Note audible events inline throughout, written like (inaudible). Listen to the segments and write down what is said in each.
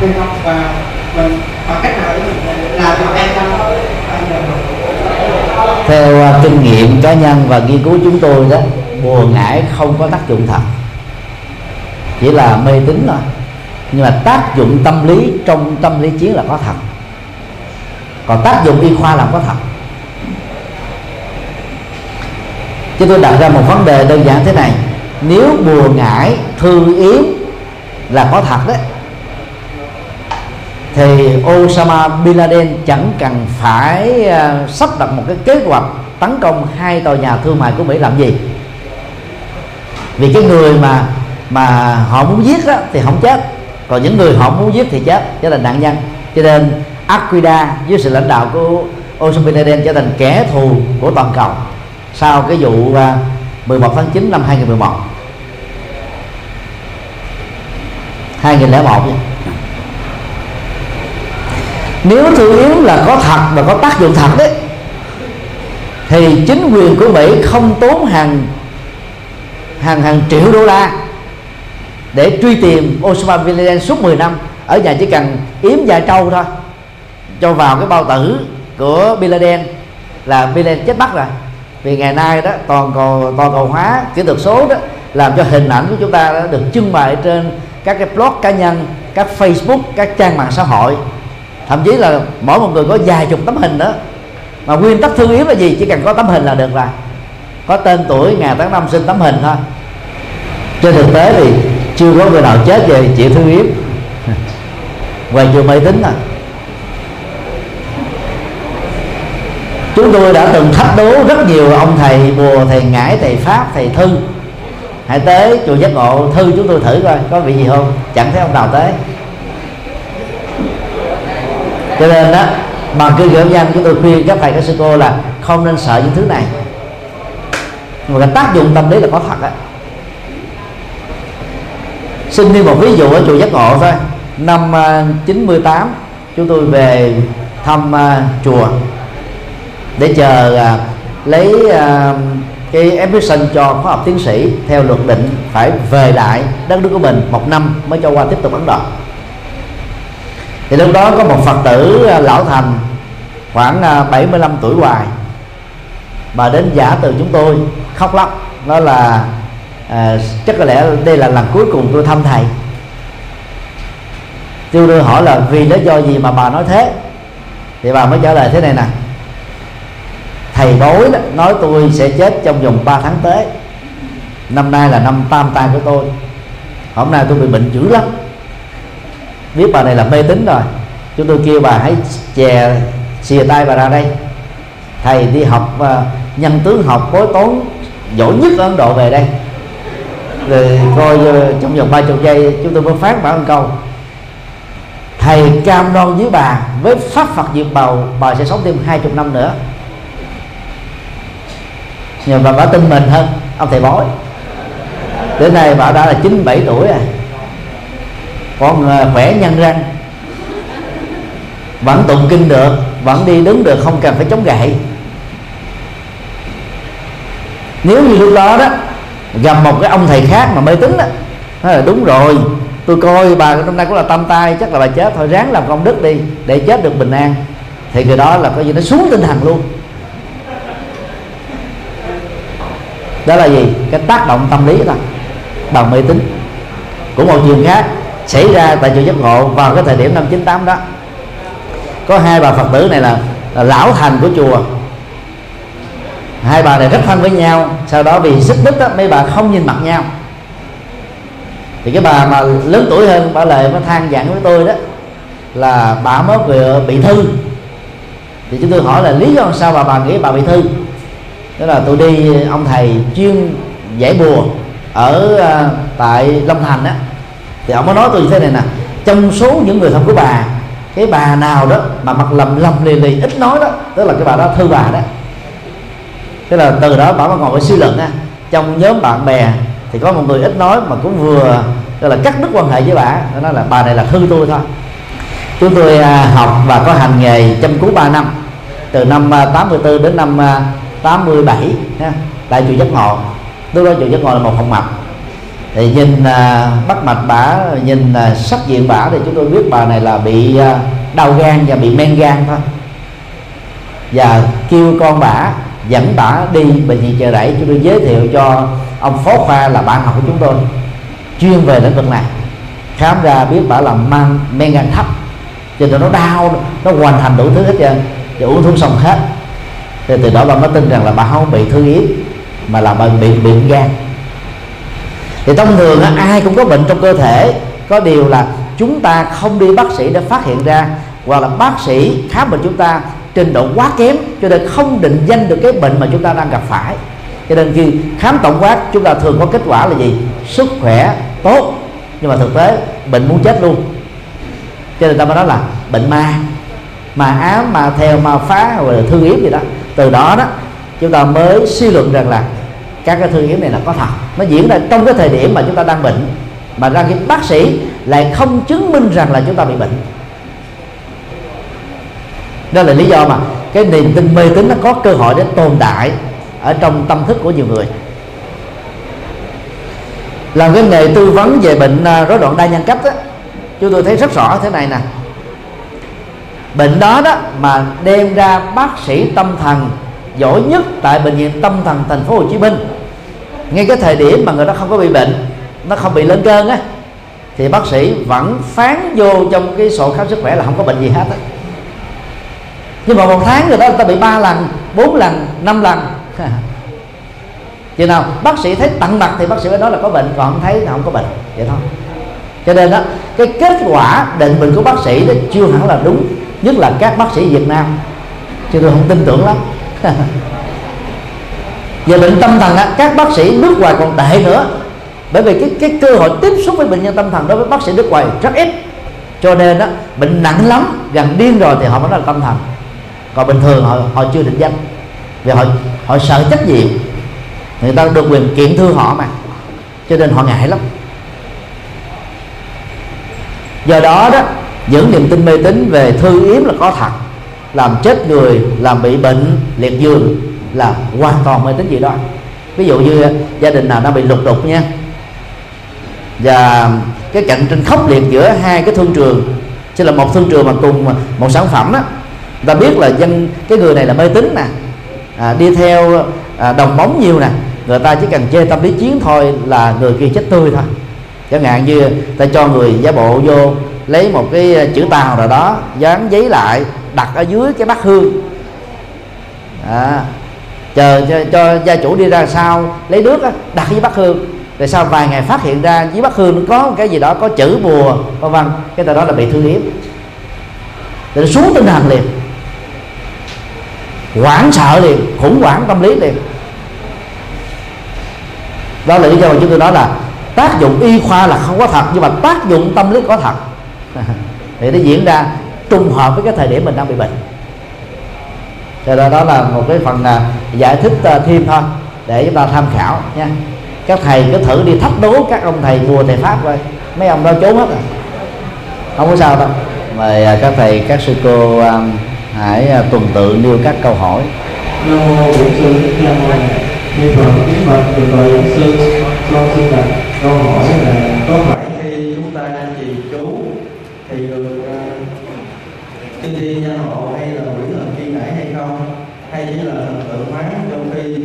truyền thông và mình bằng cách nào để mình làm cho an tâm theo à, kinh nghiệm cá nhân và nghiên cứu chúng tôi đó, bùa ngải không có tác dụng thật. Chỉ là mê tín thôi. Nhưng mà tác dụng tâm lý, trong tâm lý chiến là có thật. Còn tác dụng y khoa là có thật. Chứ tôi đặt ra một vấn đề đơn giản thế này. Nếu bùa ngải, thư yếm là có thật đấy thì Osama Bin Laden chẳng cần phải uh, sắp đặt một cái kế hoạch tấn công hai tòa nhà thương mại của Mỹ làm gì. Vì cái người mà mà họ muốn giết đó thì không chết. Còn những người họ muốn giết thì chết trở thành nạn nhân. Cho nên Aquida dưới sự lãnh đạo của Osama Bin Laden trở thành kẻ thù của toàn cầu sau cái vụ ờ, 11 tháng 9 năm 2011 2001 nếu thư yếu là có thật và có tác dụng thật đấy, thì chính quyền của Mỹ không tốn hàng hàng hàng triệu đô la để truy tìm Osama Bin Laden suốt 10 năm ở nhà chỉ cần yếm vài trâu thôi. Cho vào cái bao tử của Bin Laden là Bin Laden chết bắt rồi. Vì ngày nay đó, toàn cầu toàn cầu hóa, kỹ thuật số đó, làm cho hình ảnh của chúng ta đã được trưng bày trên các cái blog cá nhân, các Facebook, các trang mạng xã hội thậm chí là mỗi một người có vài chục tấm hình đó. Mà nguyên tắc thương yếu là gì? Chỉ cần có tấm hình là được rồi. Có tên tuổi, ngày tháng năm sinh tấm hình thôi. Trên thực tế thì chưa có người nào chết về chịu thương yếu. Ngoài chưa máy tính à. Chúng tôi đã từng thách đố rất nhiều ông thầy bùa, thầy ngải, thầy pháp, thầy thư. Hãy tới chùa giác ngộ, thư chúng tôi thử coi, có vị gì không? Chẳng thấy ông nào tới cho nên đó bằng kinh nghiệm nhân chúng tôi khuyên các thầy các sư cô là không nên sợ những thứ này. Mà cái tác dụng tâm lý là có thật á. Xin đi một ví dụ ở chùa giác ngộ thôi. Năm à, 98 chúng tôi về thăm à, chùa để chờ uh, lấy uh, cái admission cho khóa học tiến sĩ theo luật định phải về lại đất nước của mình một năm mới cho qua tiếp tục ấn độ thì lúc đó có một phật tử à, lão thành khoảng à, 75 tuổi hoài. Bà đến giả từ chúng tôi khóc lóc đó là à, chắc có lẽ đây là lần cuối cùng tôi thăm thầy. Tôi đưa hỏi là vì lý do gì mà bà nói thế? Thì bà mới trả lời thế này nè. Thầy bối đó, nói tôi sẽ chết trong vòng 3 tháng tới. Năm nay là năm tam tai của tôi. Hôm nay tôi bị bệnh dữ lắm biết bà này là mê tín rồi. Chúng tôi kêu bà hãy chè xìa tay bà ra đây. Thầy đi học uh, nhân tướng học bối toán giỏi nhất ở ấn độ về đây. Rồi coi uh, trong vòng ba chục giây chúng tôi mới phát bảo câu. Thầy cam đoan với bà với pháp phật diệt bầu bà sẽ sống thêm hai chục năm nữa. Nhưng mà bà tin mình hơn. Ông thầy bói. Đến nay bà đã là 97 tuổi rồi còn à, khỏe nhân răng. Vẫn tụng kinh được, vẫn đi đứng được, không cần phải chống gậy. Nếu như lúc đó đó, gặp một cái ông thầy khác mà mê tín đó, nói là, đúng rồi, tôi coi bà hôm nay cũng là tâm tai, chắc là bà chết thôi, ráng làm công đức đi, để chết được bình an. Thì người đó là coi như nó xuống tinh thần luôn. Đó là gì? Cái tác động tâm lý là bằng mê tín. Của một trường khác xảy ra tại chùa giác ngộ vào cái thời điểm năm 98 đó. Có hai bà phật tử này là, là lão thành của chùa. Hai bà này rất thân với nhau sau đó vì xích mích đó, mấy bà không nhìn mặt nhau. Thì cái bà mà lớn tuổi hơn bà lệ mới than dặn với tôi đó là bà mới vừa bị thư. Thì chúng tôi hỏi là lý do sao bà bà nghĩ bà bị thư? Đó là tôi đi ông thầy chuyên giải bùa ở à, tại long thành á thì ông mới nói tôi như thế này nè trong số những người thân của bà cái bà nào đó mà mặt lầm lầm lì lì ít nói đó tức là cái bà đó thư bà đó. Thế là từ đó bà mới ngồi với suy luận á. Trong nhóm bạn bè thì có một người ít nói mà cũng vừa tức là cắt đứt quan hệ với bà nó nói là bà này là thư tôi thôi. Chúng tôi à, học và có hành nghề chăm cứu 3 năm từ năm à, 84 đến năm à, 87 ha, tại chùa giác ngộ. Lúc đó chùa giác ngộ là một phòng mập thì nhìn à, bắt mạch bả nhìn à, sắc diện bả thì chúng tôi biết bà này là bị à, đau gan và bị men gan thôi. Và kêu con bả dẫn bả đi bệnh viện chợ rẫy. Chúng tôi giới thiệu cho ông phó khoa là bạn học của chúng tôi chuyên về lĩnh vực này. Khám ra biết bả là mang men gan thấp cho nên nó đau nó hoàn thành đủ thứ hết trơn và uống thuốc xong hết. Thì từ đó bà mới tin rằng là bà không bị thư yếm mà là bà bị bệnh gan thì thông thường ai cũng có bệnh trong cơ thể. Có điều là chúng ta không đi bác sĩ để phát hiện ra, hoặc là bác sĩ khám bệnh chúng ta trình độ quá kém, cho nên không định danh được cái bệnh mà chúng ta đang gặp phải. Cho nên khi khám tổng quát, chúng ta thường có kết quả là gì? Sức khỏe tốt, nhưng mà thực tế bệnh muốn chết luôn. Cho nên ta mới nói là bệnh ma, mà ám, mà theo, mà phá, rồi là thương yếm gì đó. Từ đó đó, chúng ta mới suy luận rằng là các cái thương hiếm này là có thật. Nó diễn ra trong cái thời điểm mà chúng ta đang bệnh mà ra cái bác sĩ lại không chứng minh rằng là chúng ta bị bệnh. Đó là lý do mà cái niềm tin mê tín nó có cơ hội để tồn tại ở trong tâm thức của nhiều người. Làm cái nghề tư vấn về bệnh à, rối loạn đa nhân cách đó, chúng tôi thấy rất rõ thế này nè. Bệnh đó đó mà đem ra bác sĩ tâm thần giỏi nhất tại bệnh viện tâm thần thành phố Hồ Chí Minh. Ngay cái thời điểm mà người đó không có bị bệnh, nó không bị lên cơn á, thì bác sĩ vẫn phán vô trong cái sổ khám sức khỏe là không có bệnh gì hết á. Nhưng mà một tháng người đó người ta bị ba lần, bốn lần, năm lần. (laughs) Chừng nào bác sĩ thấy tận mặt thì bác sĩ mới nói là có bệnh, còn không thấy là không có bệnh. Vậy thôi. Cho nên đó cái kết quả định bệnh của bác sĩ đó chưa hẳn là đúng, nhất là các bác sĩ Việt Nam. Chứ tôi không tin tưởng lắm về bệnh tâm thần á, các bác sĩ nước ngoài còn tệ nữa. Bởi vì cái cái cơ hội tiếp xúc với bệnh nhân tâm thần đối với bác sĩ nước ngoài rất ít. Cho nên đó bệnh nặng lắm gần điên rồi thì họ mới nói là tâm thần. Còn bình thường họ họ chưa định danh. Vì họ họ sợ trách nhiệm. Người ta được quyền kiện thư họ mà. Cho nên họ ngại lắm. Do đó đó những niềm tin mê tín về thư yếm là có thật làm chết người làm bị bệnh liệt giường là hoàn toàn mê tín gì đó. Ví dụ như gia đình nào đang bị lục đục nha. Và cái cạnh tranh khốc liệt giữa hai cái thương trường chứ là một thương trường mà cùng một sản phẩm đó ta biết là dân cái người này là mê tín nè. À, đi theo à, đồng bóng nhiều nè. Người ta chỉ cần chê tâm lý chiến thôi là người kia chết tươi thôi. Chẳng hạn như ta cho người giả bộ vô lấy một cái à, chữ tàu nào đó dán giấy lại đặt ở dưới cái bát hương. À, chờ cho, cho gia chủ đi ra sau lấy nước á, đặt dưới bát hương. Rồi sau vài ngày phát hiện ra dưới bát hương nó có một cái gì đó có chữ bùa vân vân. Cái tờ đó là bị thương yếm rồi xuống tinh thần liền. Hoảng sợ liền khủng hoảng tâm lý liền. Đó là lý do mà chúng tôi nói là tác dụng y khoa là không có thật nhưng mà tác dụng tâm lý có thật. (laughs) Thì nó diễn ra trùng hợp với cái thời điểm mình đang bị bệnh. Cho đó, đó là một cái phần à, giải thích à, thêm thôi để chúng ta tham khảo nha. Các thầy cứ thử đi thách đố các ông thầy bùa thầy pháp coi. Mấy ông đó trốn hết rồi. Không có sao đâu. Mời à, các thầy các sư cô um, hãy tuần tự nêu các câu hỏi. Nam mô bổn sư thích ca mâu ni phật kính bạch sư con xin đặt câu hỏi là có phải khi chúng ta đang trì chú thì được uh, kinh thi nhân hộ hay là quỷ thần khi nãy hay không hay chỉ là thần tượng hóa trong khi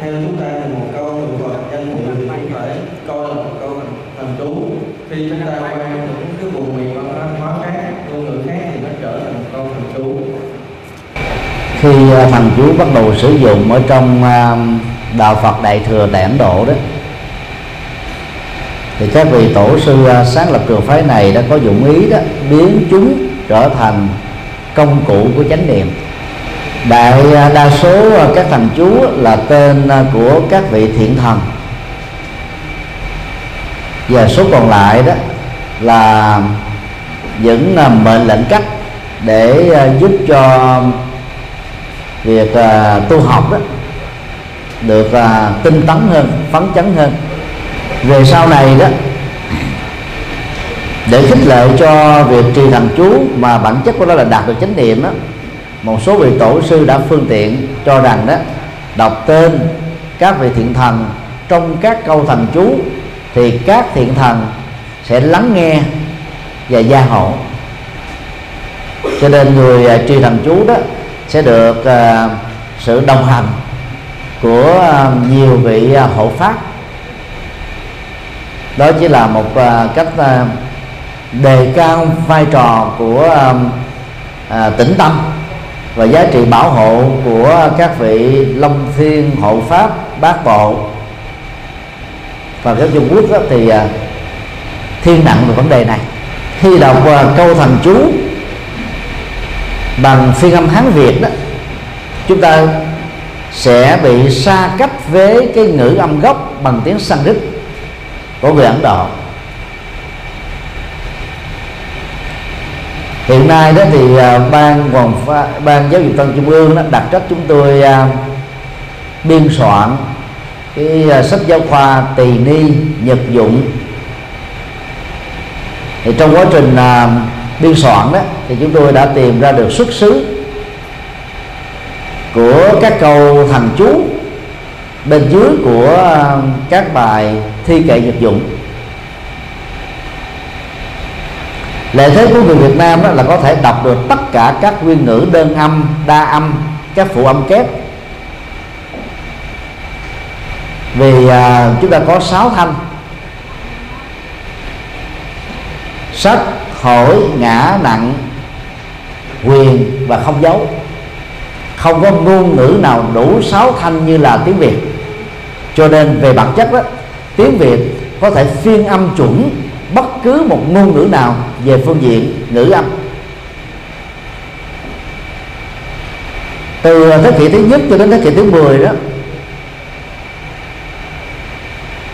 theo chúng ta thì một câu từ Phật danh hiệu thì cũng phải coi là một câu thần, thần chú khi chúng ta quan những cái vùng miền văn hóa khác ngôn ngữ khác thì nó trở thành một câu thần chú khi à, thần chú bắt đầu sử dụng ở trong à, đạo Phật Đại thừa tại Ấn Độ đó, thì các vị tổ sư à, sáng lập trường phái này đã có dụng ý đó biến chúng trở thành công cụ của chánh niệm. Đại đa số các thần chú là tên của các vị thiện thần. Và số còn lại đó là những mệnh lệnh cách để giúp cho việc à, tu học đó được à, tinh tấn hơn phấn chấn hơn. Về sau này đó để khích lệ cho việc trì thần chú mà bản chất của nó là đạt được chánh niệm đó một số vị tổ sư đã phương tiện cho rằng đó đọc tên các vị thiện thần trong các câu thần chú thì các thiện thần sẽ lắng nghe và gia hộ. Cho nên người uh, trì thần chú đó sẽ được uh, sự đồng hành của uh, nhiều vị uh, hộ pháp. Đó chỉ là một uh, cách uh, đề cao vai trò của uh, uh, tĩnh tâm và giá trị bảo hộ của các vị long thiên hộ pháp bát bộ. Và các trung quốc đó, thì uh, thiên nặng về vấn đề này. Khi đọc uh, câu thần chú bằng phiên âm hán việt đó chúng ta sẽ bị xa cách với cái ngữ âm gốc bằng tiếng Sanskrit của người Ấn Độ. Hiện nay đó thì uh, ban hoàng pha, ban giáo dục tân trung ương đó đặt trách chúng tôi uh, biên soạn cái uh, sách giáo khoa tỳ ni nhật dụng. Thì trong quá trình uh, biên soạn đó thì chúng tôi đã tìm ra được xuất xứ của các câu thần chú bên dưới của à, các bài thi kệ nhật dụng. Lợi thế của người Việt Nam đó là có thể đọc được tất cả các nguyên ngữ đơn âm đa âm các phụ âm kép. Vì à, chúng ta có sáu thanh. Sách thổi ngã nặng quyền và không dấu không có ngôn ngữ nào đủ sáu thanh như là tiếng việt. Cho nên về bản chất đó tiếng việt có thể phiên âm chuẩn bất cứ một ngôn ngữ nào về phương diện ngữ âm. Từ thế kỷ thứ nhất cho đến thế kỷ thứ 10 đó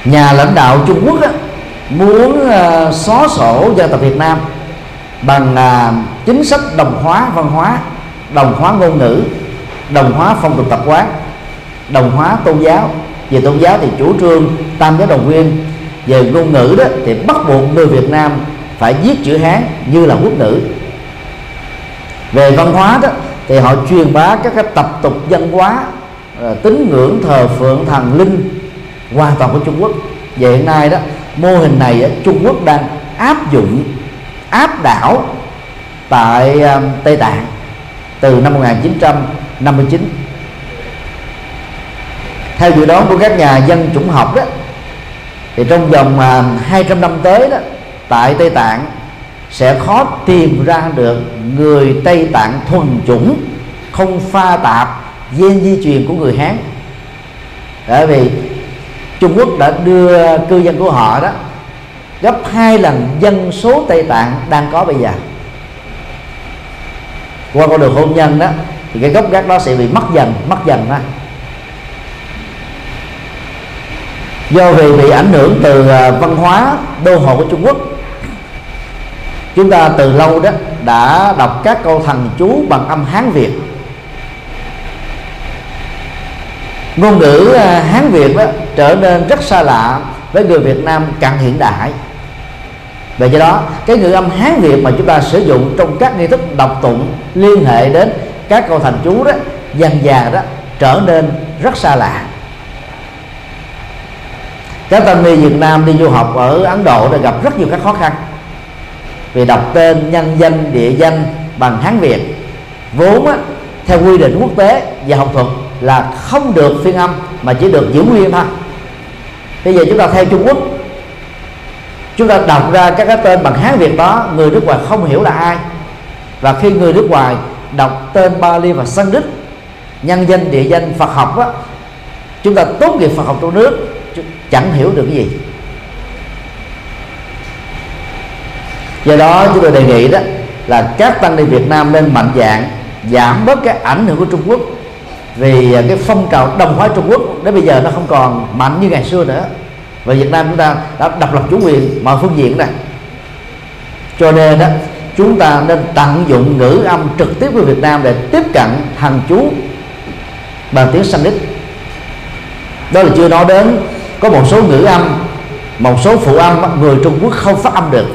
nhà lãnh đạo Trung Quốc đó, muốn uh, xóa sổ dân tộc Việt Nam bằng à, chính sách đồng hóa văn hóa đồng hóa ngôn ngữ đồng hóa phong tục tập quán đồng hóa tôn giáo. Về tôn giáo thì chủ trương tam giáo đồng nguyên. Về ngôn ngữ đó thì bắt buộc người Việt Nam phải viết chữ Hán như là quốc ngữ. Về văn hóa đó thì họ truyền bá các cái tập tục văn hóa à, tín ngưỡng thờ phượng thần linh hoàn toàn của Trung Quốc. Vậy hiện nay đó mô hình này Trung Quốc đang áp dụng áp đảo tại um, Tây Tạng từ năm 1959 theo dự đoán của các nhà dân chủng học đó, thì trong vòng um, 200 năm tới đó, tại Tây Tạng sẽ khó tìm ra được người Tây Tạng thuần chủng, không pha tạp gen di truyền của người Hán. Bởi vì Trung Quốc đã đưa cư dân của họ đó gấp hai lần dân số Tây Tạng đang có bây giờ. Qua con đường hôn nhân đó, thì cái gốc gác đó sẽ bị mất dần mất dần đó do vì bị ảnh hưởng từ ờ, văn hóa đô hộ của Trung Quốc. Chúng ta từ lâu đó đã đọc các câu thần chú bằng âm Hán Việt. Ngôn ngữ ờ, Hán Việt đó trở nên rất xa lạ với người Việt Nam cận hiện đại về do đó cái ngữ âm Hán Việt mà chúng ta sử dụng trong các nghi thức đọc tụng liên hệ đến các câu thành chú đó dần dà đó trở nên rất xa lạ. Các tăng ni Việt Nam đi du học ở Ấn Độ đã gặp rất nhiều các khó khăn vì đọc tên nhân danh địa danh bằng Hán Việt. Vốn á, theo quy định quốc tế và học thuật là không được phiên âm mà chỉ được giữ nguyên thôi. Bây giờ chúng ta theo Trung Quốc chúng ta đọc ra các cái tên bằng Hán, Việt đó người nước ngoài không hiểu là ai. Và khi người nước ngoài đọc tên Bali và Sanskrit nhân danh, địa danh Phật học á, chúng ta tốt nghiệp Phật học trong nước chẳng hiểu được cái gì. Do đó chúng tôi đề nghị đó là các tăng ni Việt Nam nên mạnh dạng, giảm bớt cái ảnh hưởng của Trung Quốc. Vì cái phong trào đồng hóa Trung Quốc đến bây giờ nó không còn mạnh như ngày xưa nữa và Việt Nam chúng ta đã độc lập chủ quyền mọi phương diện này. Cho nên đó chúng ta nên tận dụng ngữ âm trực tiếp của Việt Nam để tiếp cận thằng chú bằng tiếng Sanskrit. Đó là chưa nói đến có một số ngữ âm, một số phụ âm người Trung Quốc không phát âm được.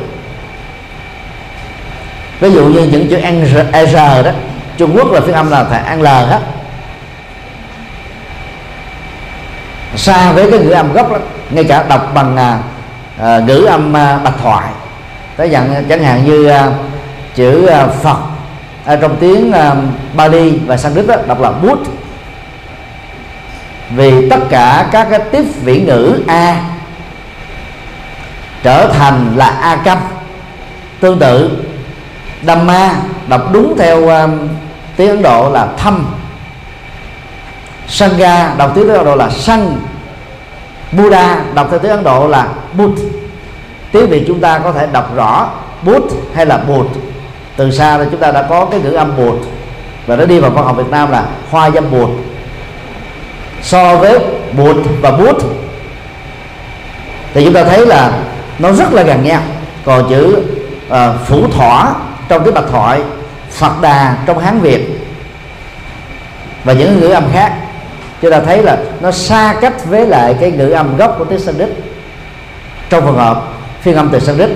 Ví dụ như những chữ ăn e, r đó, Trung Quốc là phiên âm là phải ăn l hết xa với cái ngữ âm gốc lắm ngay cả đọc bằng à, à, ngữ âm à, bạch thoại. Tới dạng à, chẳng hạn như à, chữ à, Phật à, trong tiếng à, Bali và Sanskrit đó, đọc là Bút vì tất cả các cái tiếp vĩ ngữ a trở thành là a cấp tương tự. Dhamma đọc đúng theo uh, tiếng Ấn Độ là thâm Sangha đọc tiếng Ấn Độ là sanh. Buddha đọc theo tiếng Ấn Độ là Bút tiếng Việt chúng ta có thể đọc rõ Bút hay là Bụt. Từ xa là chúng ta đã có cái ngữ âm Bụt. Và nó đi vào văn học Việt Nam là hoa dâm Bụt. So với Bụt và Bút thì chúng ta thấy là nó rất là gần nhau còn chữ uh, phủ thỏa trong cái bạch thoại Phật đà trong Hán Việt và những ngữ âm khác chúng ta thấy là nó xa cách với lại cái ngữ âm gốc của tiếng Sanskrit trong trường hợp phiên âm từ Sanskrit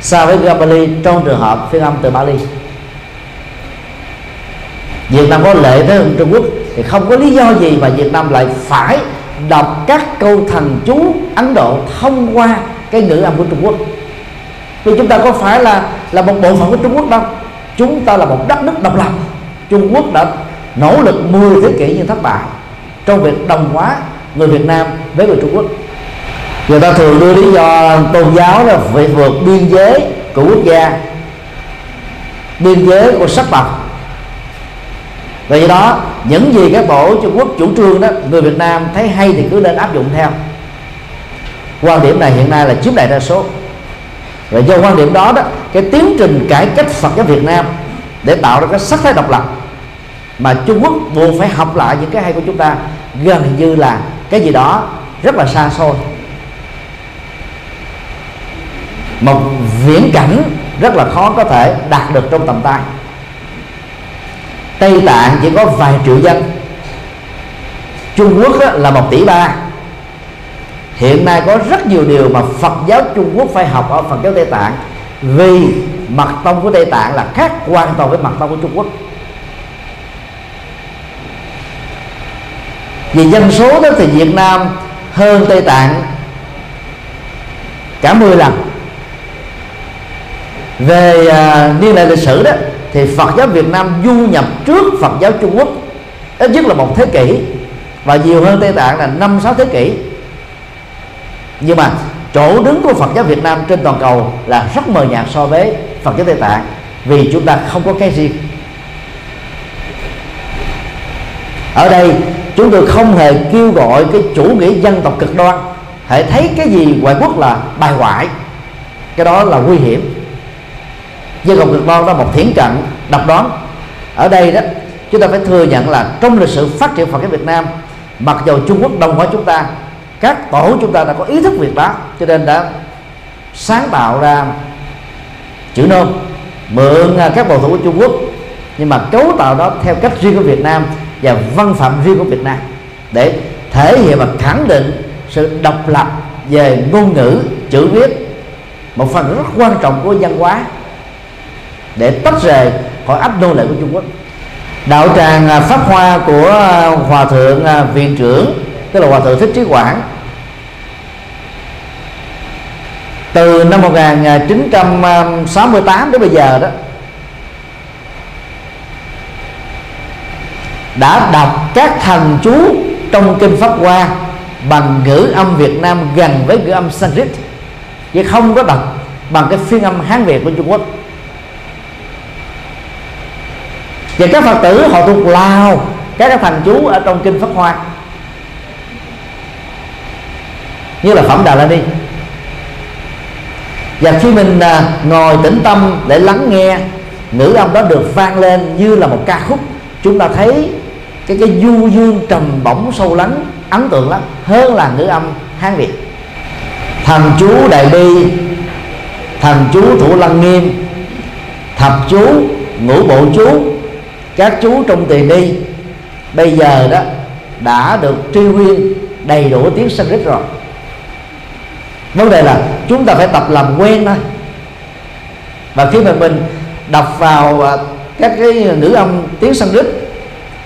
xa với ngữ âm Bali, trong trường hợp phiên âm từ Bali. Việt Nam có lệ với Trung Quốc thì không có lý do gì mà Việt Nam lại phải đọc các câu thần chú Ấn Độ thông qua cái ngữ âm của Trung Quốc. Vì chúng ta có phải là là một bộ phận của Trung Quốc đâu. Chúng ta là một đất nước độc lập. Trung Quốc đã nỗ lực 10 thế kỷ nhưng thất bại trong việc đồng hóa người Việt Nam với người Trung Quốc. Người ta thường đưa lý do tôn giáo là việc vượt biên giới của quốc gia, biên giới của sắc tộc. Vì đó, những gì các tổ Trung Quốc chủ trương đó, người Việt Nam thấy hay thì cứ nên áp dụng theo. Quan điểm này hiện nay là chiếm đại đa số. Và do quan điểm đó đó, cái tiến trình cải cách Phật giáo Việt Nam để tạo ra cái sắc thái độc lập mà Trung Quốc buộc phải học lại những cái hay của chúng ta gần như là cái gì đó rất là xa xôi. Một viễn cảnh rất là khó có thể đạt được trong tầm tay. Tây Tạng chỉ có vài triệu dân. Trung Quốc là một tỷ ba. Hiện nay có rất nhiều điều mà Phật giáo Trung Quốc phải học ở Phật giáo Tây Tạng, vì mật tông của Tây Tạng là khác hoàn toàn với mật tông của Trung Quốc. Vì dân số đó thì Việt Nam hơn Tây Tạng cả 10 lần. Về à, niên đại lịch sử đó thì Phật giáo Việt Nam du nhập trước Phật giáo Trung Quốc ít nhất là một thế kỷ và nhiều hơn Tây Tạng là năm sáu thế kỷ. Nhưng mà chỗ đứng của Phật giáo Việt Nam trên toàn cầu là rất mờ nhạt so với Phật giáo Tây Tạng vì chúng ta không có cái riêng. Ở đây chúng tôi không hề kêu gọi cái chủ nghĩa dân tộc cực đoan, hãy thấy cái gì ngoại quốc là bài ngoại cái đó là nguy hiểm. Dân tộc cực đoan đó một thiển cận độc đoán. Ở đây đó, chúng ta phải thừa nhận là trong lịch sử phát triển Phật giáo Việt Nam, mặc dù Trung Quốc đồng hóa chúng ta, các tổ chúng ta đã có ý thức việc đó, cho nên đã sáng tạo ra chữ nôm, mượn à, các bộ thủ của Trung Quốc, nhưng mà cấu tạo đó theo cách riêng của Việt Nam và văn phạm riêng của Việt Nam để thể hiện và khẳng định sự độc lập về ngôn ngữ, chữ viết, một phần rất quan trọng của văn hóa để tách rời khỏi áp nô lệ của Trung Quốc. Đạo tràng à, pháp hoa của à, hòa thượng à, viện trưởng, tức là hòa thượng thích trí quảng, từ năm 1968 đến bây giờ đó đã đọc các thần chú trong kinh pháp hoa bằng ngữ âm Việt Nam gần với ngữ âm Sanskrit. Chứ không có đọc bằng cái phiên âm Hán Việt của Trung Quốc. Và các Phật tử họ thuộc Lào, các cái thần chú ở trong kinh pháp hoa. Như là phẩm Đà La Ni. Và khi mình à, ngồi tĩnh tâm để lắng nghe, ngữ âm đó được vang lên như là một ca khúc, chúng ta thấy cái cái du dương trầm bổng sâu lắng ấn tượng lắm. Hơn là ngữ âm hán việt. Thần chú đại bi thần chú thủ lăng nghiêm, thập chú ngũ bộ chú, các chú trong tiền đi bây giờ đó, đã được truy nguyên đầy đủ tiếng Sanskrit rồi. Vấn đề là chúng ta phải tập làm quen thôi. Và khi mà mình đọc vào à, các cái ngữ âm tiếng Sanskrit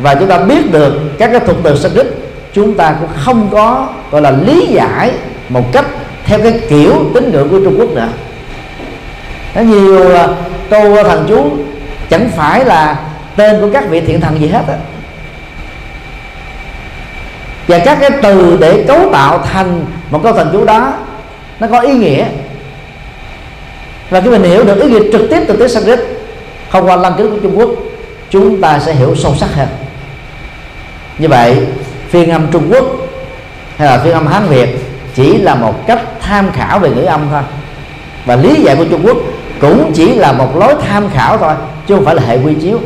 và chúng ta biết được các cái thuật từ Sanskrit chúng ta cũng không có, gọi là lý giải một cách theo cái kiểu tín ngưỡng của Trung Quốc nữa. Có nhiều à, câu thần chú, chẳng phải là tên của các vị thiện thần gì hết á. Và các cái từ để cấu tạo thành một câu thần chú đó, nó có ý nghĩa. Và khi mình hiểu được ý nghĩa trực tiếp từ tiếng Sanskrit không qua lăng kính của Trung Quốc, chúng ta sẽ hiểu sâu sắc hơn như vậy phiên âm Trung Quốc hay là phiên âm Hán Việt chỉ là một cách tham khảo về ngữ âm thôi. Và lý giải của Trung Quốc cũng chỉ là một lối tham khảo thôi chứ không phải là hệ quy chiếu.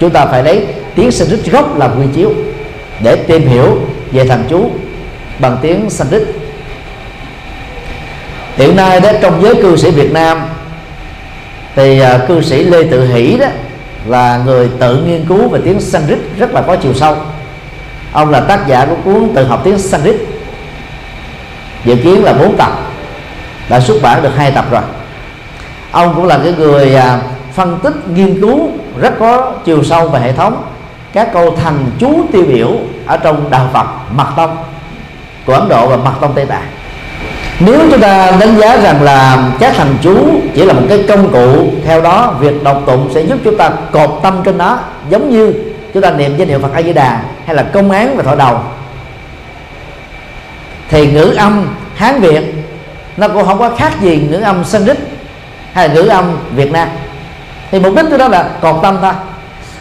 Chúng ta phải lấy tiếng Sanskrit gốc làm quy chiếu để tìm hiểu về thần chú bằng tiếng Sanskrit. Hiện nay đó trong giới cư sĩ Việt Nam thì uh, cư sĩ Lê Tự Hỷ đó là người tự nghiên cứu về tiếng Sanskrit rất là có chiều sâu ông là tác giả của cuốn tự học tiếng Sanskrit. Dự kiến là bốn tập. Đã xuất bản được hai tập rồi. Ông cũng là cái người à, phân tích, nghiên cứu rất có chiều sâu về hệ thống các câu thành chú tiêu biểu ở trong đạo Phật mật tông của Ấn Độ và mật tông Tây Tạng. Nếu chúng ta đánh giá rằng là các thành chú chỉ là một cái công cụ, theo đó việc đọc tụng sẽ giúp chúng ta cột tâm trên đó giống như chúng ta niệm danh hiệu Phật A Di Đà hay là công án và thọ đầu. Thì ngữ âm Hán Việt nó cũng không có khác gì ngữ âm Sanskrit hay là ngữ âm Việt Nam. Thì mục đích của đó là còn tâm thôi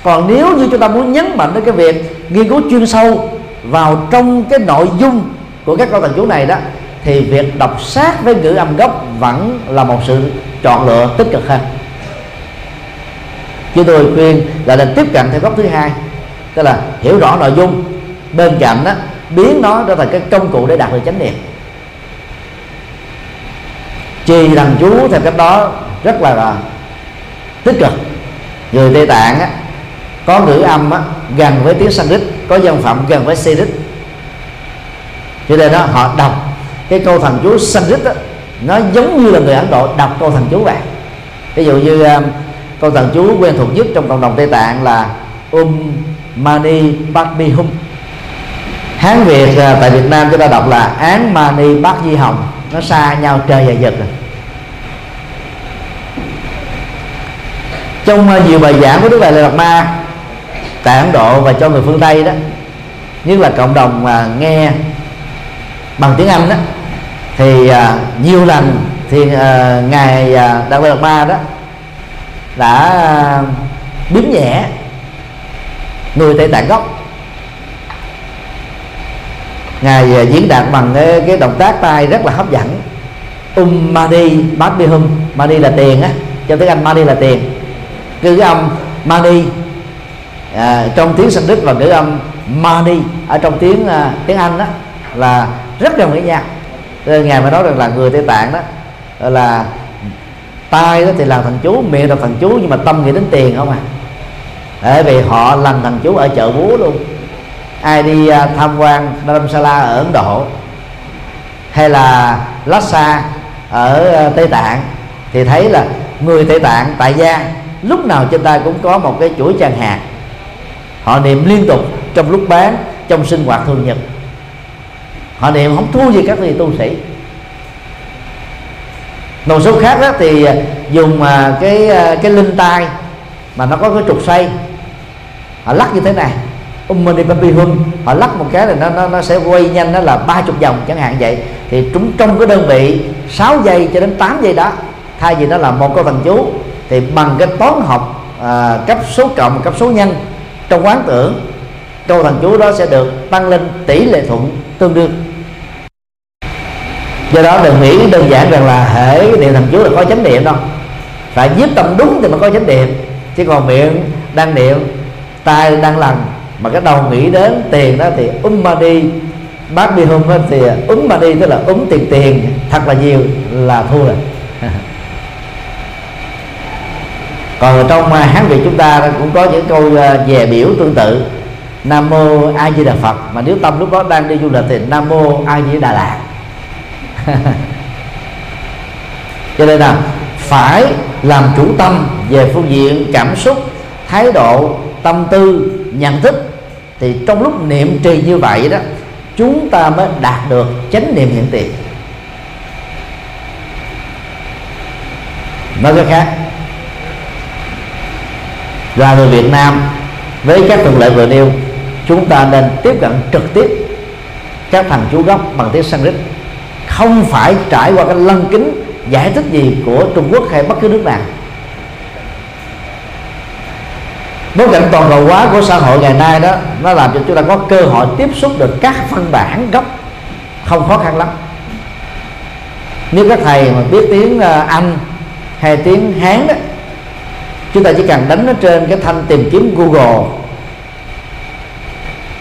còn nếu như chúng ta muốn nhấn mạnh đến cái việc nghiên cứu chuyên sâu vào trong cái nội dung của các câu thần chú này đó, thì việc đọc sát với ngữ âm gốc vẫn là một sự chọn lựa tích cực hơn chúng tôi khuyên là nên tiếp cận theo góc thứ hai tức là hiểu rõ nội dung. Bên cạnh đó biến nó trở thành cái công cụ để đạt được chánh niệm. Trì thần chú theo cách đó rất là, là tích cực. Người tây tạng á, có ngữ âm á, gần với tiếng sanskrit có dân phạm gần với sanskrit. Cho nên đó họ đọc cái câu thần chú sanskrit nó giống như là người ấn độ đọc câu thần chú vậy. Ví dụ như à, câu thần chú quen thuộc nhất trong cộng đồng tây tạng là um mani padmi hum hán việt à, tại việt nam chúng ta đọc là án mani bát di hồng. Nó xa nhau trời và giật rồi à. trong à, nhiều bài giảng của đức đại lạt ma tại ấn độ và cho người phương tây đó nhất là cộng đồng mà nghe bằng tiếng anh đó thì nhiều lần thì uh, ngài uh, đại lạt ma đó đã à, biếm nhẹ người tây tạng gốc. Ngài à, diễn đạt bằng cái, cái động tác tay rất là hấp dẫn. Um mani bát hum mani là tiền á trong tiếng anh mani là tiền. Ngữ âm mani à, trong tiếng Sanskrit và ngữ âm mani ở trong tiếng à, tiếng Anh đó là rất gần với nhau nên ngài mới nói rằng là người Tây Tạng đó là tay đó thì làm thằng chú, miệng là thằng chú, nhưng mà tâm nghĩ đến tiền không à. Bởi vì họ làm thằng chú ở chợ búa luôn. Ai đi à, tham quan Dharamsala ở Ấn Độ, hay là Lhasa ở à, Tây Tạng, thì thấy là người Tây Tạng tại gia, lúc nào trên tay cũng có một cái chuỗi tràng hạt. Họ niệm liên tục trong lúc bán, trong sinh hoạt thường nhật. Họ niệm không thua gì các vị tu sĩ một số khác đó thì à, dùng à, cái à, cái linh tai mà nó có cái trục xoay. Họ lắc như thế này. Ummani Papi Hum họ lắc một cái là nó nó nó sẽ quay nhanh đó là ba chục vòng chẳng hạn vậy. Thì chúng trong cái đơn vị 6 giây cho đến 8 giây đó thay vì nó là một câu thần chú thì bằng cái toán học à, cấp số cộng cấp số nhân trong quán tưởng câu thần chú đó sẽ được tăng lên tỷ lệ thuận tương đương do đó đừng nghĩ đơn giản rằng là hệ niệm thần chú là có chánh niệm đâu. Phải nhiếp tâm đúng thì mới có chánh niệm. Chứ còn miệng đang niệm, tai đang lần mà cái đầu nghĩ đến tiền đó thì um ma đi. Bát bi hôm thì um ma đi, tức là úng tiền tiền, thật là nhiều, là thua rồi. (laughs) Còn ở trong à, hán việt chúng ta cũng có những câu à, về biểu tương tự. Nam mô a di đà phật. Mà nếu tâm lúc đó đang đi du lịch thì nam mô a di đà lạt. (laughs) cho nên là phải làm chủ tâm về phương diện cảm xúc, thái độ, tâm tư, nhận thức. Thì trong lúc niệm trì như vậy đó, chúng ta mới đạt được chánh niệm hiện tiền. Nói cái khác, là người Việt Nam, với các thuận lợi vừa nêu, chúng ta nên tiếp cận trực tiếp các thằng chú gốc bằng tiếng Sanskrit không phải trải qua cái lân kính giải thích gì của Trung Quốc hay bất cứ nước nào. Bối cảnh toàn cầu hóa của xã hội ngày nay đó, nó làm cho chúng ta có cơ hội tiếp xúc được các văn bản gốc không khó khăn lắm. Nếu các thầy mà biết tiếng ờ, Anh hay tiếng Hán đó, chúng ta chỉ cần đánh nó trên cái thanh tìm kiếm Google.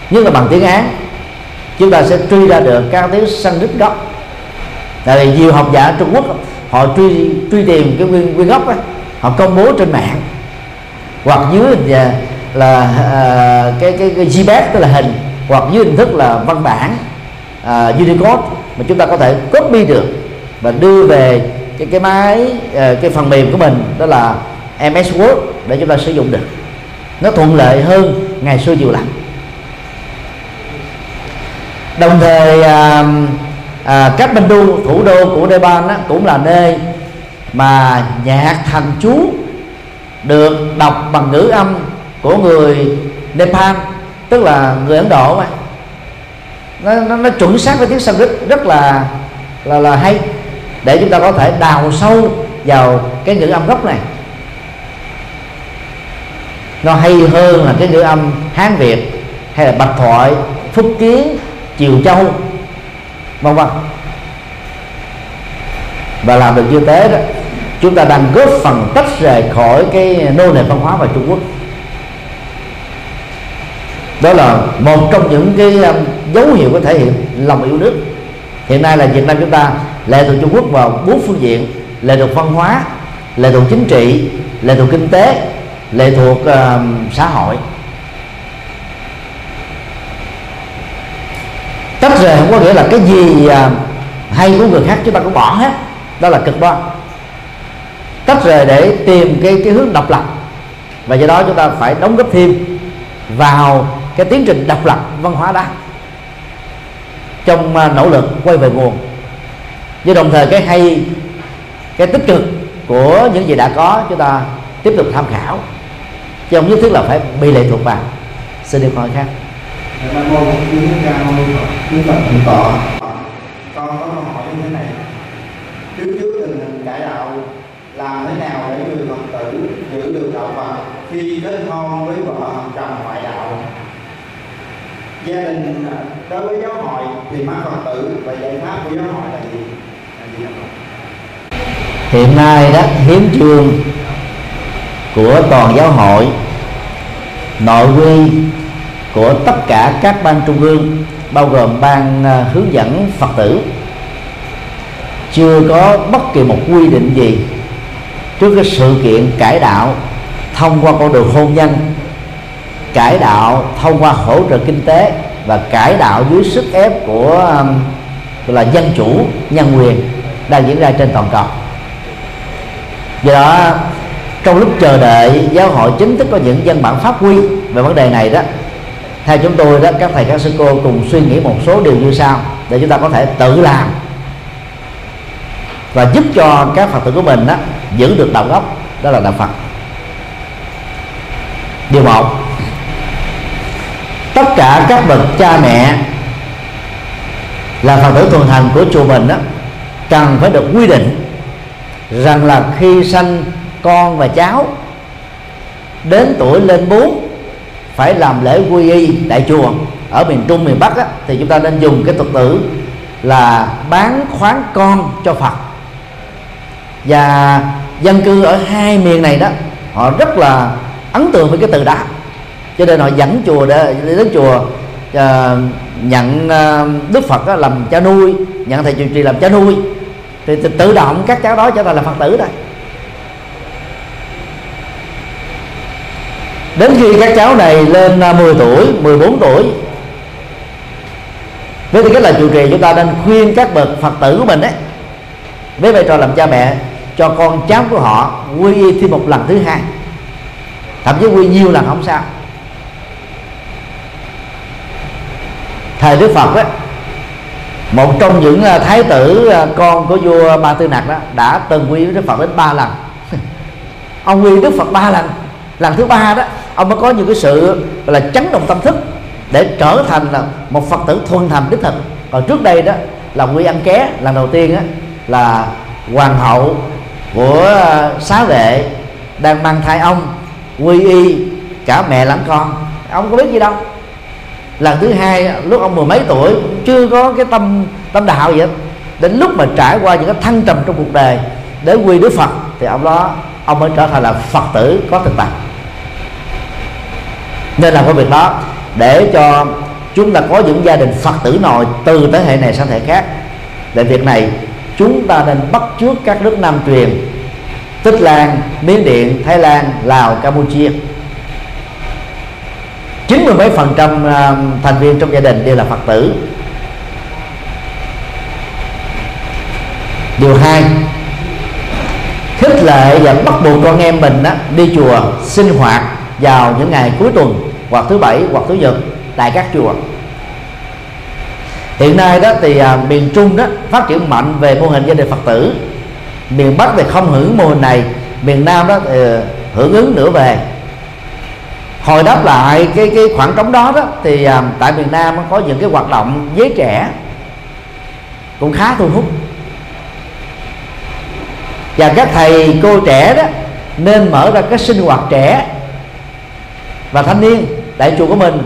Nhưng mà bằng tiếng Hán, chúng ta sẽ truy ra được các tiếng Sanskrit gốc tại vì nhiều học giả Trung Quốc họ truy truy tìm cái nguyên nguyên gốc ấy, họ công bố trên mạng. Hoặc dưới hình là uh, cái cái, cái gps tức là hình hoặc dưới hình thức là văn bản uh, Unicode mà chúng ta có thể copy được và đưa về cái cái máy uh, cái phần mềm của mình đó là MS Word để chúng ta sử dụng được. Nó thuận lợi hơn ngày xưa nhiều lắm. Đồng thời à, à, Kathmandu thủ đô của Nepal đó, cũng là nơi mà nhạc thành chú được đọc bằng ngữ âm của người Nepal tức là người Ấn Độ mà nó, nó, nó chuẩn xác với tiếng Sanskrit rất là là là hay để chúng ta có thể đào sâu vào cái ngữ âm gốc này. Nó hay hơn là cái ngữ âm Hán Việt hay là Bạch Thoại Phúc Kiến Triều Châu vân vân và làm được như thế đó chúng ta đang góp phần tách rời khỏi cái nô lệ văn hóa vào Trung Quốc. Đó là một trong những cái um, dấu hiệu có thể hiện lòng yêu nước. Hiện nay là Việt Nam chúng ta lệ thuộc Trung Quốc vào bốn phương diện lệ thuộc văn hóa lệ thuộc chính trị lệ thuộc kinh tế lệ thuộc uh, xã hội. Tách rời không có nghĩa là cái gì à, hay của người khác chúng ta cũng bỏ hết. Đó là cực đoan. Tách rời để tìm cái cái hướng độc lập. Và do đó chúng ta phải đóng góp thêm vào cái tiến trình độc lập văn hóa đó. Trong à, nỗ lực quay về nguồn. Nhưng đồng thời cái hay, cái tích cực của những gì đã có, chúng ta tiếp tục tham khảo. Chứ không nhất thiết là phải bị lệ thuộc vào. Xin điều hỏi khác. Nam mô Sư Thích Ca Mâu Ni Phật, Đức Phật Thượng Tọa. Con có câu hỏi như thế này. Trước trước tình hình cải đạo làm thế nào để người Phật tử giữ được đạo Phật khi kết hôn với vợ chồng ngoại đạo? Gia đình đối với giáo hội thì mắc Phật tử và giải pháp của giáo hội là gì? Là gì hiện nay đó hiến chương của toàn giáo hội nội quy của tất cả các ban trung ương, bao gồm ban ờ, hướng dẫn phật tử. Chưa có bất kỳ một quy định gì trước cái sự kiện cải đạo thông qua con đường hôn nhân, cải đạo thông qua hỗ trợ kinh tế và cải đạo dưới sức ép của là dân chủ, nhân quyền đang diễn ra trên toàn cầu. Do đó, trong lúc chờ đợi, giáo hội chính thức có những văn bản pháp quy về vấn đề này đó theo chúng tôi đó, các thầy các sư cô cùng suy nghĩ một số điều như sau để chúng ta có thể tự làm và giúp cho các phật tử của mình đó giữ được đạo gốc, đó là đạo phật. Điều một, tất cả các bậc cha mẹ là phật tử thuần thành của chùa mình đó, cần phải được quy định rằng là khi sanh con và cháu đến tuổi lên bốn phải làm lễ quy y đại chùa. Ở miền trung miền bắc á, thì chúng ta nên dùng cái thuật ngữ là bán khoán con cho phật. Và dân cư ở hai miền này đó họ rất là ấn tượng với cái từ đó. Cho nên họ dẫn chùa để đến chùa uh, nhận uh, đức phật đó làm cha nuôi nhận thầy trụ trì làm cha nuôi. Thì, thì tự động các cháu đó trở thành là phật tử đây đến khi các cháu này lên à, 10 tuổi 14 tuổi. Với tư cách là chủ trì chúng ta nên khuyên các bậc phật tử của mình đấy với vai trò làm cha mẹ cho con cháu của họ quy y thêm một lần thứ hai. Thậm chí quy nhiều lần không sao. Thời đức phật ấy, một trong những à, thái tử à, con của vua ba tư nặc đó đã từng quy với đức phật đến ba lần. (laughs) Ông quy đức phật ba lần lần thứ ba đó ông mới có những cái sự là, chấn động tâm thức để trở thành là một phật tử thuần thành đích thực. Còn trước đây đó, là quy ăn ké lần đầu tiên á, là hoàng hậu của ờ, xá vệ đang mang thai ông, quy y cả mẹ lẫn con. Ông có biết gì đâu. Lần thứ hai lúc ông mười mấy tuổi, chưa có cái tâm tâm đạo gì hết. Đến lúc mà trải qua những cái thăng trầm trong cuộc đời để quy đức phật, thì ông đó, ông mới trở thành là phật tử có thực tập nên làm cái việc đó để cho chúng ta có những gia đình phật tử nội từ thế hệ này sang thế hệ khác. Để việc này chúng ta nên bắt chước các nước nam truyền tích lan miến điện thái lan lào campuchia. Chín mươi mấy phần trăm à, thành viên trong gia đình đều là phật tử. Điều hai khích lệ và bắt buộc con em mình á, đi chùa sinh hoạt vào những ngày cuối tuần hoặc thứ bảy hoặc thứ nhật tại các chùa. Hiện nay đó thì à, miền trung đó phát triển mạnh về mô hình gia đình phật tử. Miền bắc thì không hưởng mô hình này miền nam đó thì hưởng ứng nữa về. Hồi đáp lại cái cái khoảng trống đó đó thì à, tại miền nam có những cái hoạt động giới trẻ cũng khá thu hút. Và các thầy cô trẻ đó nên mở ra cái sinh hoạt trẻ và thanh niên tại chùa của mình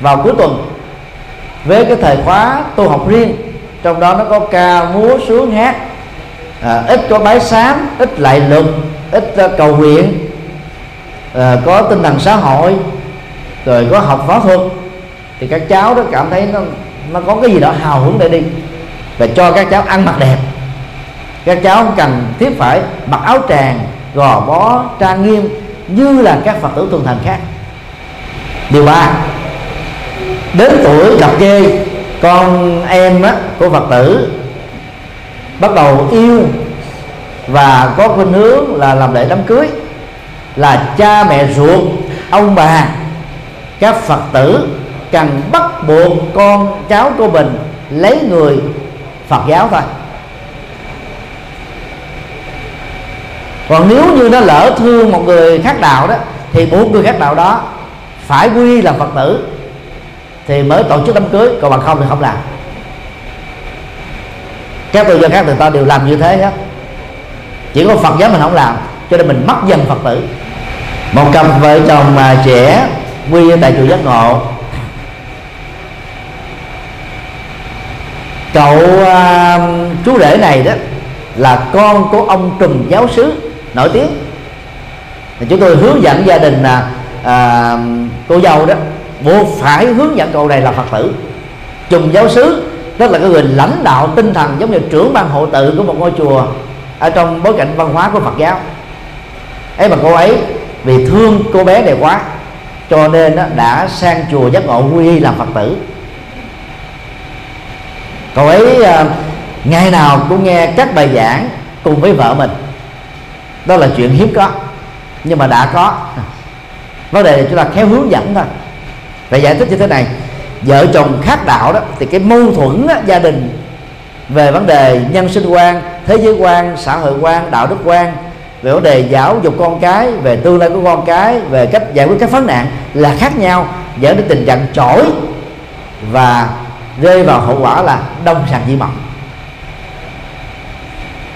vào cuối tuần với cái thời khóa tu học riêng trong đó nó có ca múa sướng hát à, ít có bái sám ít lại luật ít uh, cầu nguyện à, có tinh thần xã hội rồi có học võ thuật thì các cháu đó cảm thấy nó nó có cái gì đó hào hứng để đi. Và cho các cháu ăn mặc đẹp. Các cháu không cần thiết phải mặc áo tràng gò bó trang nghiêm như là các phật tử tuần thành khác. Điều ba đến tuổi cặp kê con em á, của phật tử bắt đầu yêu và có khuynh hướng là làm lễ đám cưới là cha mẹ ruột ông bà các phật tử cần bắt buộc con cháu của mình lấy người phật giáo thôi. Còn nếu như nó lỡ thương một người khác đạo đó thì buộc người khác đạo đó phải quy làm phật tử thì mới tổ chức đám cưới. Còn bằng không thì không làm. Các tôn giáo khác người ta đều làm như thế hết chỉ có phật giáo mình không làm cho nên mình mất dần phật tử. Một cặp vợ chồng mà trẻ quy tại chùa giác ngộ. Cậu uh, chú rể này đó là con của ông trùm giáo sứ nổi tiếng. Thì chúng tôi hướng dẫn gia đình là à, cô dâu đó buộc phải hướng dẫn cậu này là phật tử. Trùng giáo sứ tức là cái người lãnh đạo tinh thần giống như trưởng ban hộ tự của một ngôi chùa ở trong bối cảnh văn hóa của Phật giáo. Ấy mà cô ấy vì thương cô bé này quá cho nên đã sang chùa giác ngộ quy y làm Phật tử. Cậu ấy à, ngày nào cũng nghe các bài giảng cùng với vợ mình đó là chuyện hiếm có nhưng mà đã có. Vấn đề là chúng ta khéo hướng dẫn thôi. Phải giải thích như thế này. Vợ chồng khác đạo đó thì cái mâu thuẫn đó, gia đình về vấn đề nhân sinh quan thế giới quan xã hội quan đạo đức quan về vấn đề giáo dục con cái về tương lai của con cái về cách giải quyết các vấn nạn là khác nhau dẫn đến tình trạng chổi và rơi vào hậu quả là đông sàng di mộng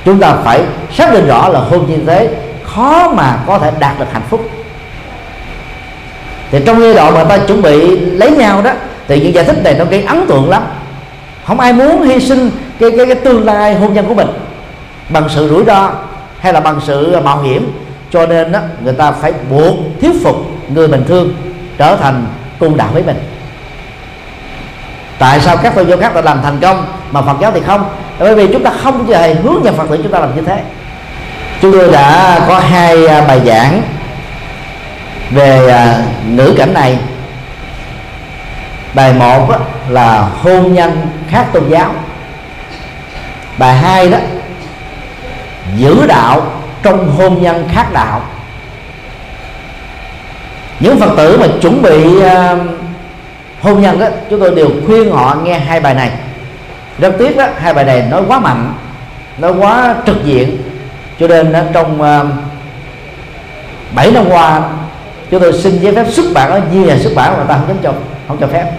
chúng ta phải xác định rõ là hôn nhân thế khó mà có thể đạt được hạnh phúc. Thì trong giai đoạn mà ta chuẩn bị lấy nhau đó thì những giải thích này nó gây ấn tượng lắm. Không ai muốn hy sinh cái cái, cái tương lai hôn nhân của mình bằng sự rủi ro hay là bằng sự mạo hiểm. Cho nên đó, người ta phải buộc thuyết phục người bình thường trở thành cung đạo với mình. Tại sao các tôn giáo khác đã làm thành công mà phật giáo thì không? Bởi vì chúng ta không hề hướng dẫn phật tử, chúng ta làm như thế. Chúng tôi đã có hai à, bài giảng về à, nữ cảnh này. Bài một là hôn nhân khác tôn giáo. Bài hai đó, giữ đạo trong hôn nhân khác đạo. Những phật tử mà chuẩn bị à, hôn nhân đó chúng tôi đều khuyên họ nghe hai bài này rất tiếc đó hai bài này nói quá mạnh nói quá trực diện. Cho nên trong ờ, uh, 7 năm qua chúng tôi xin giấy phép xuất bản ở nhiều nhà xuất bản mà ta không dám cho không cho phép.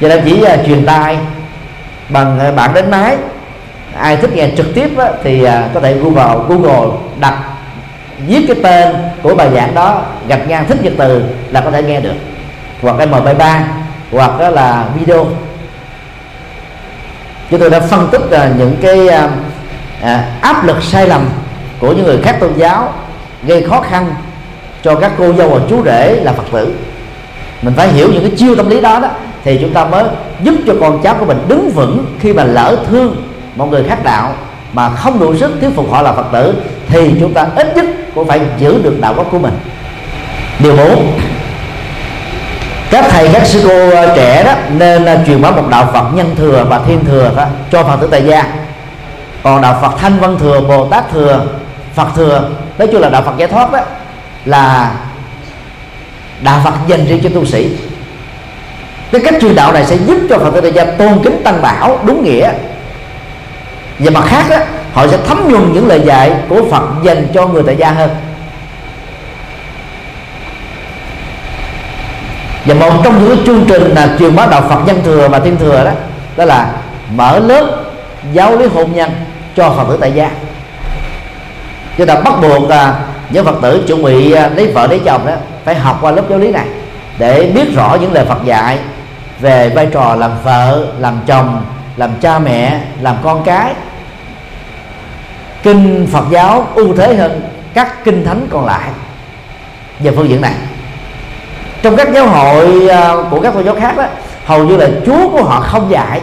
Cho nên chỉ uh, truyền tai bằng ờ, uh, bạn đến máy. Ai thích nghe trực tiếp á, thì uh, có thể google google đặt viết cái tên của bài giảng đó gạch ngang thích nhật từ là có thể nghe được. Hoặc mp3 hoặc đó là video chúng tôi đã phân tích uh, những cái uh, uh, áp lực sai lầm của những người khác tôn giáo gây khó khăn cho các cô dâu và chú rể là phật tử. Mình phải hiểu những cái chiêu tâm lý đó đó thì chúng ta mới giúp cho con cháu của mình đứng vững khi mà lỡ thương một người khác đạo mà không đủ sức thuyết phục họ là phật tử thì chúng ta ít nhất cũng phải giữ được đạo gốc của mình. Điều bốn các thầy các sư cô ờ, trẻ đó nên ờ, truyền bá một đạo phật nhân thừa và thiên thừa đó, cho phật tử tại gia. Còn đạo phật thanh văn thừa bồ tát thừa phật thừa nói chung là đạo phật giải thoát đó là đạo phật dành riêng cho tu sĩ. Cái cách truyền đạo này sẽ giúp cho phật tử tại gia tôn kính tăng bảo đúng nghĩa. Và mặt khác đó, họ sẽ thấm nhuần những lời dạy của phật dành cho người tại gia hơn. Và một trong những chương trình là truyền bá đạo phật nhân thừa và thiên thừa đó đó là mở lớp giáo lý hôn nhân cho phật tử tại gia. Chúng ta bắt buộc à, những phật tử chuẩn bị à, lấy vợ lấy chồng đó phải học qua lớp giáo lý này để biết rõ những lời phật dạy về vai trò làm vợ làm chồng làm cha mẹ làm con cái. Kinh phật giáo ưu thế hơn các kinh thánh còn lại về phương diện này trong các giáo hội à, của các tôn giáo khác đó hầu như là chúa của họ không dạy.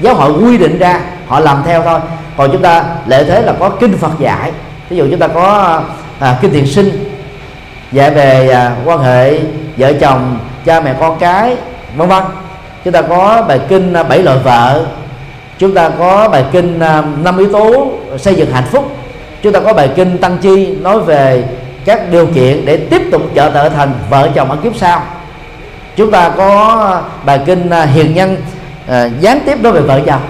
Giáo hội quy định ra họ làm theo thôi. Còn chúng ta lệ thế là có kinh phật dạy. Ví dụ chúng ta có à, kinh thiền sinh dạy về à, quan hệ vợ chồng cha mẹ con cái vân vân. Chúng ta có bài kinh à, bảy loại vợ. Chúng ta có bài kinh à, năm yếu tố xây dựng hạnh phúc. Chúng ta có bài kinh tăng chi nói về các điều kiện để tiếp tục trở trở thành vợ chồng ở kiếp sau. Chúng ta có bài kinh à, hiền nhân à, gián tiếp đối với vợ chồng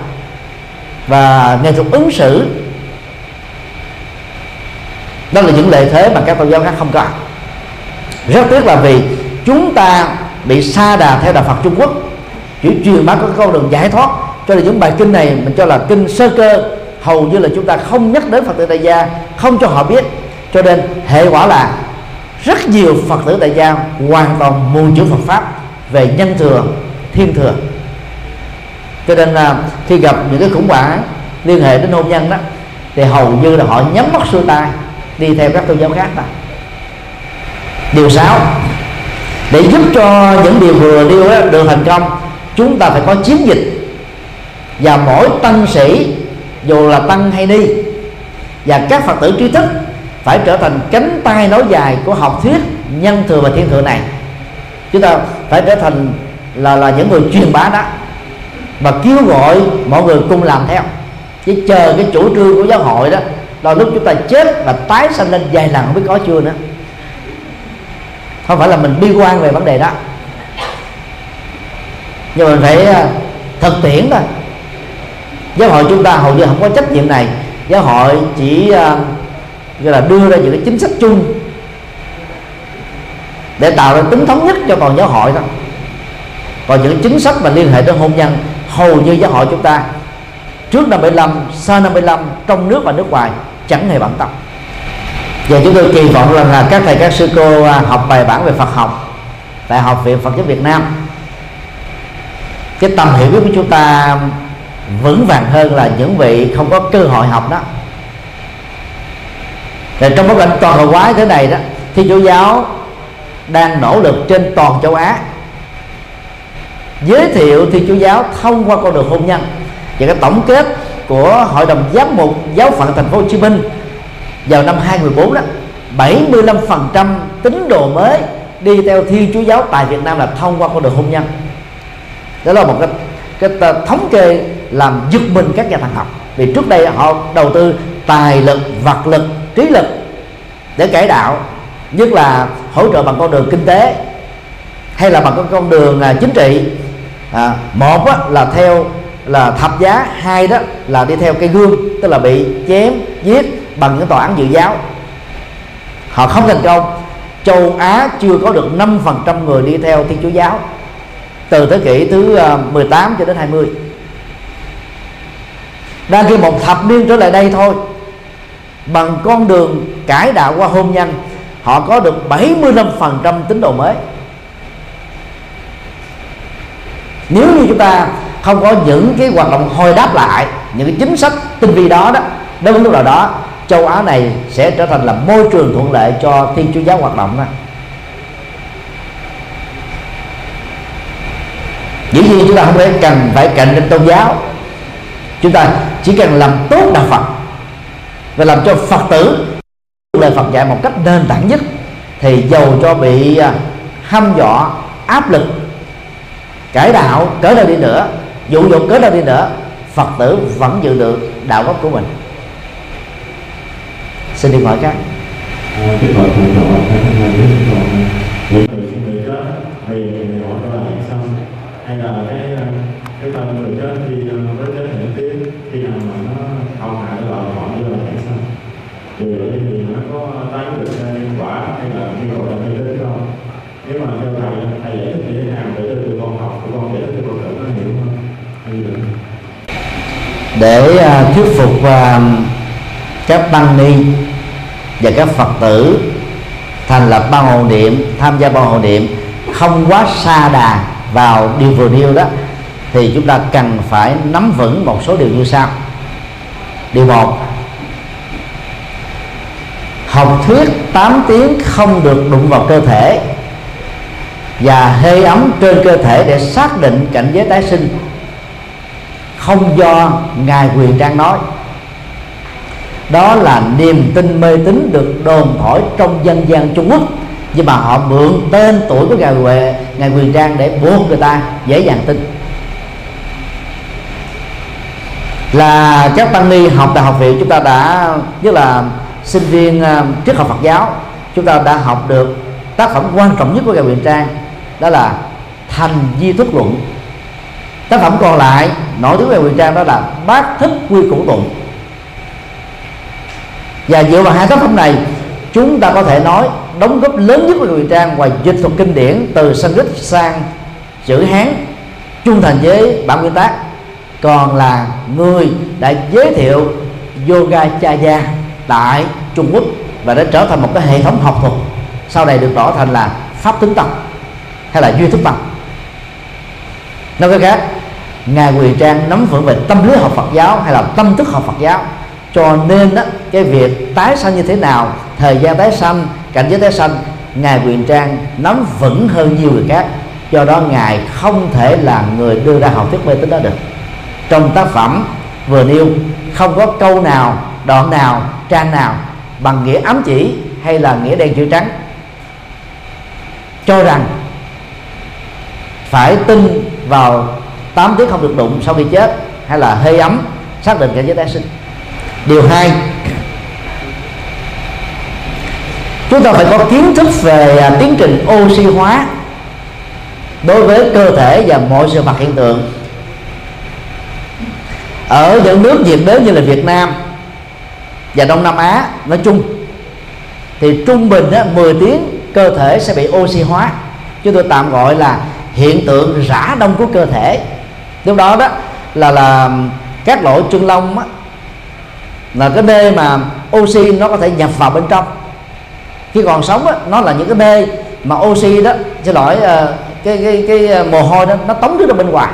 và nghệ thuật ứng xử. Đó là những lợi thế mà các tôn giáo khác không có. Rất tiếc là vì chúng ta bị xa đà theo đạo Phật Trung Quốc. Chỉ truyền bá các con đường giải thoát. Cho nên những bài kinh này mình cho là kinh sơ cơ. Hầu như là chúng ta không nhắc đến Phật tử Đại gia không cho họ biết cho nên hệ quả là rất nhiều Phật tử tại gia hoàn toàn mù chữ Phật pháp về nhân thừa, thiên thừa. Cho nên là khi gặp những cái khủng hoảng liên hệ đến hôn nhân đó, thì hầu như là họ nhắm mắt xuôi tay, đi theo các tôn giáo khác đó điều sáu, để giúp cho những điều vừa điêu đó được thành công, chúng ta phải có chiến dịch. Và mỗi tăng sĩ, dù là tăng hay đi và các phật tử trí thức phải trở thành cánh tay nối dài của học thuyết nhân thừa và thiên thừa này. Chúng ta phải trở thành là là những người truyền bá đó và kêu gọi mọi người cùng làm theo. Chứ chờ cái chủ trương của giáo hội đó đôi lúc chúng ta chết và tái sanh lên vài lần không biết có chưa nữa. Không phải là mình bi quan về vấn đề đó. Nhưng mình phải à, thực tiễn thôi. Giáo hội chúng ta hầu như không có trách nhiệm này. Giáo hội chỉ uh, gọi là đưa ra những cái chính sách chung để tạo ra tính thống nhất cho toàn giáo hội thôi. còn những chính sách mà liên hệ tới hôn nhân, hầu như giáo hội chúng ta trước năm 75 sau năm 75 trong nước và nước ngoài chẳng hề bận tâm và chúng tôi kỳ vọng rằng là các thầy, các sư cô à, học bài bản về Phật học tại học viện Phật giáo Việt Nam, cái tầm hiểu biết của chúng ta vững vàng hơn là những vị không có cơ hội học đó rồi trong bối cảnh toàn cầu hóa thế này đó thì chúa giáo đang nỗ lực trên toàn châu Á. Giới thiệu thiên chúa giáo thông qua con đường hôn nhân và cái tổng kết của hội đồng giám mục giáo phận thành phố Hồ Chí Minh vào năm 2014 đó 75% tín đồ mới đi theo thiên chúa giáo tại Việt Nam là thông qua con đường hôn nhân. Đó là một cái cái thống kê làm giật mình các nhà thần học. Vì trước đây họ đầu tư tài lực, vật lực trí lực để cải đạo nhất là hỗ trợ bằng con đường kinh tế hay là bằng con đường à, chính trị. À, một á, là theo là thập giá hai đó là đi theo cây gương tức là bị chém giết bằng những tòa án dự giáo. Họ không thành công. Châu Á chưa có được 5% người đi theo Thiên Chúa giáo từ thế kỷ thứ à, 18 cho đến 20 đang khi một thập niên trở lại đây thôi bằng con đường cải đạo qua hôn nhân, họ có được 75% tín đồ mới. Nếu như chúng ta không có những cái hoạt động hồi đáp lại, những cái chính sách tinh vi đó đó đến lúc nào đó, châu Á này sẽ trở thành là môi trường thuận lợi cho thiên chúa giáo hoạt động đó. Dĩ nhiên chúng ta không phải cần phải cạnh tranh tôn giáo. Chúng ta chỉ cần làm tốt đạo Phật và làm cho Phật tử lời Phật dạy một cách nền tảng nhất thì dầu cho bị à, hăm dọa áp lực cải đạo cỡ nào đi nữa dụ dỗ cỡ nào đi nữa Phật tử vẫn giữ được đạo gốc của mình. Xin đi hỏi các. À, để à, thuyết phục à, các tăng ni và các phật tử thành lập ban hộ niệm, tham gia ban hộ niệm không quá xa đà vào điều vừa nêu đó, thì chúng ta cần phải nắm vững một số điều như sau. Điều một, học thuyết 8 tiếng không được đụng vào cơ thể và hơi ấm trên cơ thể để xác định cảnh giới tái sinh không do ngài quyền trang nói. Đó là niềm tin mê tín được đồn thổi trong dân gian Trung Quốc. Nhưng mà họ mượn tên tuổi của ngài Huệ, ngài Quyền Trang để buộc người ta dễ dàng tin. Là các tăng ni học tại học viện chúng ta đã, nhất là sinh viên à, triết học Phật giáo, chúng ta đã học được tác phẩm quan trọng nhất của ngài Quyền Trang, đó là thành di thức luận tác phẩm còn lại, nổi tiếng về quyền trang đó là bát thức quy củ tụng. Và dựa vào hai tác phẩm này, chúng ta có thể nói đóng góp lớn nhất của quyền trang ngoài dịch thuật kinh điển từ sanskrit sang chữ hán, trung thành với bản nguyên tác, còn là người đã giới thiệu yoga chaya tại trung quốc và đã trở thành một cái hệ thống học thuật, sau này được rõ thành là pháp tính tập hay là duy thức tập nói cách khác ngài quyền trang nắm vững về tâm lý học phật giáo hay là tâm thức học phật giáo. Cho nên đó, cái việc tái sanh như thế nào thời gian tái sanh cảnh giới tái sanh ngài quyền trang nắm vững hơn nhiều người khác. Do đó ngài không thể là người đưa ra học thuyết mê tín đó được. Trong tác phẩm vừa nêu không có câu nào đoạn nào trang nào bằng nghĩa ám chỉ hay là nghĩa đen chữ trắng. Cho rằng phải tin vào 8 tiếng không được đụng sau khi chết hay là hơi ấm xác định cảnh giới tái sinh. Điều hai chúng ta phải có kiến thức về à, tiến trình oxy hóa đối với cơ thể và mọi sự vật hiện tượng. Ở những nước nhiệt đới như là Việt Nam và Đông Nam Á nói chung thì trung bình á, 10 tiếng cơ thể sẽ bị oxy hóa. Chúng tôi tạm gọi là hiện tượng rã đông của cơ thể lúc đó đó là là các lỗ chân lông á, là cái nơi mà oxy nó có thể nhập vào bên trong. Khi còn sống á, nó là những cái nơi mà oxy đó xin lỗi uh, cái cái cái ờ, mồ hôi đó nó tống nước ra bên ngoài.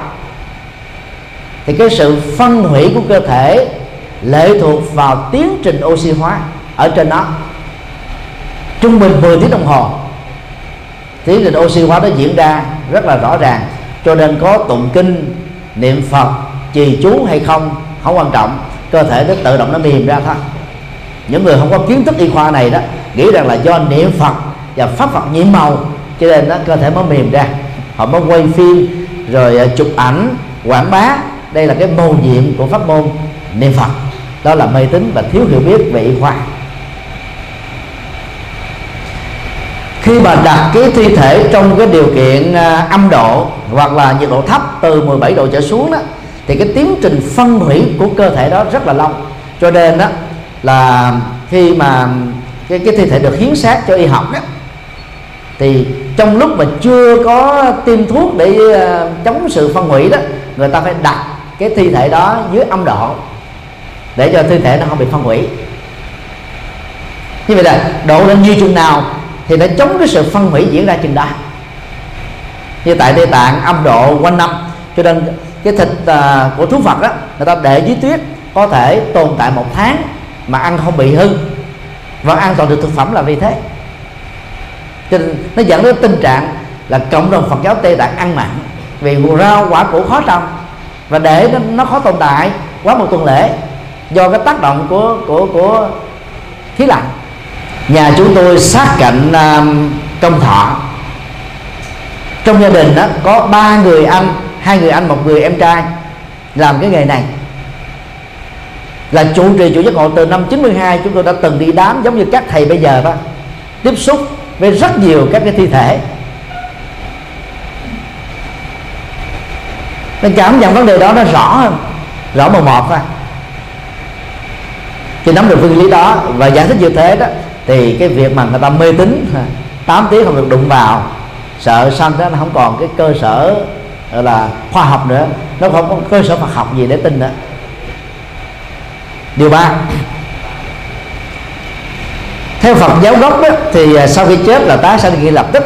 Thì cái sự phân hủy của cơ thể lệ thuộc vào tiến trình oxy hóa ở trên nó. Trung bình 10 tiếng đồng hồ tiến trình oxy hóa nó diễn ra rất là rõ ràng. Cho nên có tụng kinh niệm phật trì chú hay không không quan trọng. Cơ thể nó tự động nó mềm ra thôi. Những người không có kiến thức y khoa này đó, nghĩ rằng là do niệm phật và pháp phật nhiễm màu, cho nên nó cơ thể mới mềm ra. Họ mới quay phim, rồi ờ, chụp ảnh, quảng bá. Đây là cái mầu nhiệm của pháp môn niệm phật. Đó là mê tín và thiếu hiểu biết về y khoa. Khi mà đặt cái thi thể trong cái điều kiện à, âm độ hoặc là nhiệt độ thấp từ 17 độ trở xuống đó, thì cái tiến trình phân hủy của cơ thể đó rất là lâu. Cho nên đó là khi mà cái cái thi thể được hiến xác cho y học đó, thì trong lúc mà chưa có tiêm thuốc để à, chống sự phân hủy đó, người ta phải đặt cái thi thể đó dưới âm độ để cho thi thể nó không bị phân hủy. Như vậy là độ lên như chừng nào thì nó chống cái sự phân hủy diễn ra chừng đó như tại Tây Tạng âm độ quanh năm. Cho nên cái thịt uh, của thú Phật đó người ta để dưới tuyết có thể tồn tại một tháng mà ăn không bị hư. Và an toàn được thực phẩm là vì thế. Cho nên nó dẫn đến tình trạng là cộng đồng Phật giáo Tây Tạng ăn mặn vì rau quả củ khó trồng. Và để nó, nó khó tồn tại quá một tuần lễ do cái tác động của của của khí lạnh nhà chúng tôi sát cạnh à, công thọ. Trong gia đình đó có ba người anh, hai người anh, một người em trai làm cái nghề này. Là chủ trì chủ giác ngộ từ năm 92 chúng tôi đã từng đi đám giống như các thầy bây giờ đó, tiếp xúc với rất nhiều các cái thi thể. Nên cảm nhận vấn đề đó nó rõ hơn, rõ một một thôi thì nắm được nguyên lý đó và giải thích như thế đó thì cái việc mà người ta mê tín 8 tiếng không được đụng vào sợ sanh đó nó không còn cái cơ sở là khoa học nữa. Nó không có cơ sở Phật học gì để tin nữa. Điều ba theo Phật giáo gốc đó, thì à, sau khi chết là tái sanh ngay lập tức.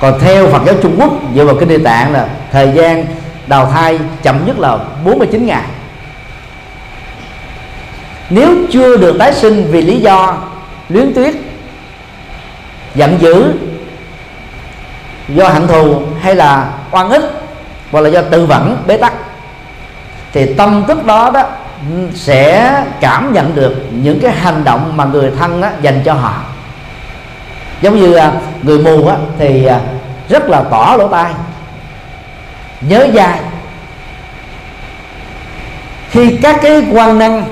Còn theo Phật giáo Trung Quốc dựa vào kinh địa tạng là thời gian đào thai chậm nhất là 49 ngày. Nếu chưa được tái sinh vì lý do luyến tuyết giận dữ do hận thù hay là oan ức hoặc là do tự vẫn bế tắc thì tâm thức đó đó sẽ cảm nhận được những cái hành động mà người thân á, dành cho họ. Giống như à, người mù á, thì à, rất là tỏ lỗ tai nhớ dai. Khi các cái quan năng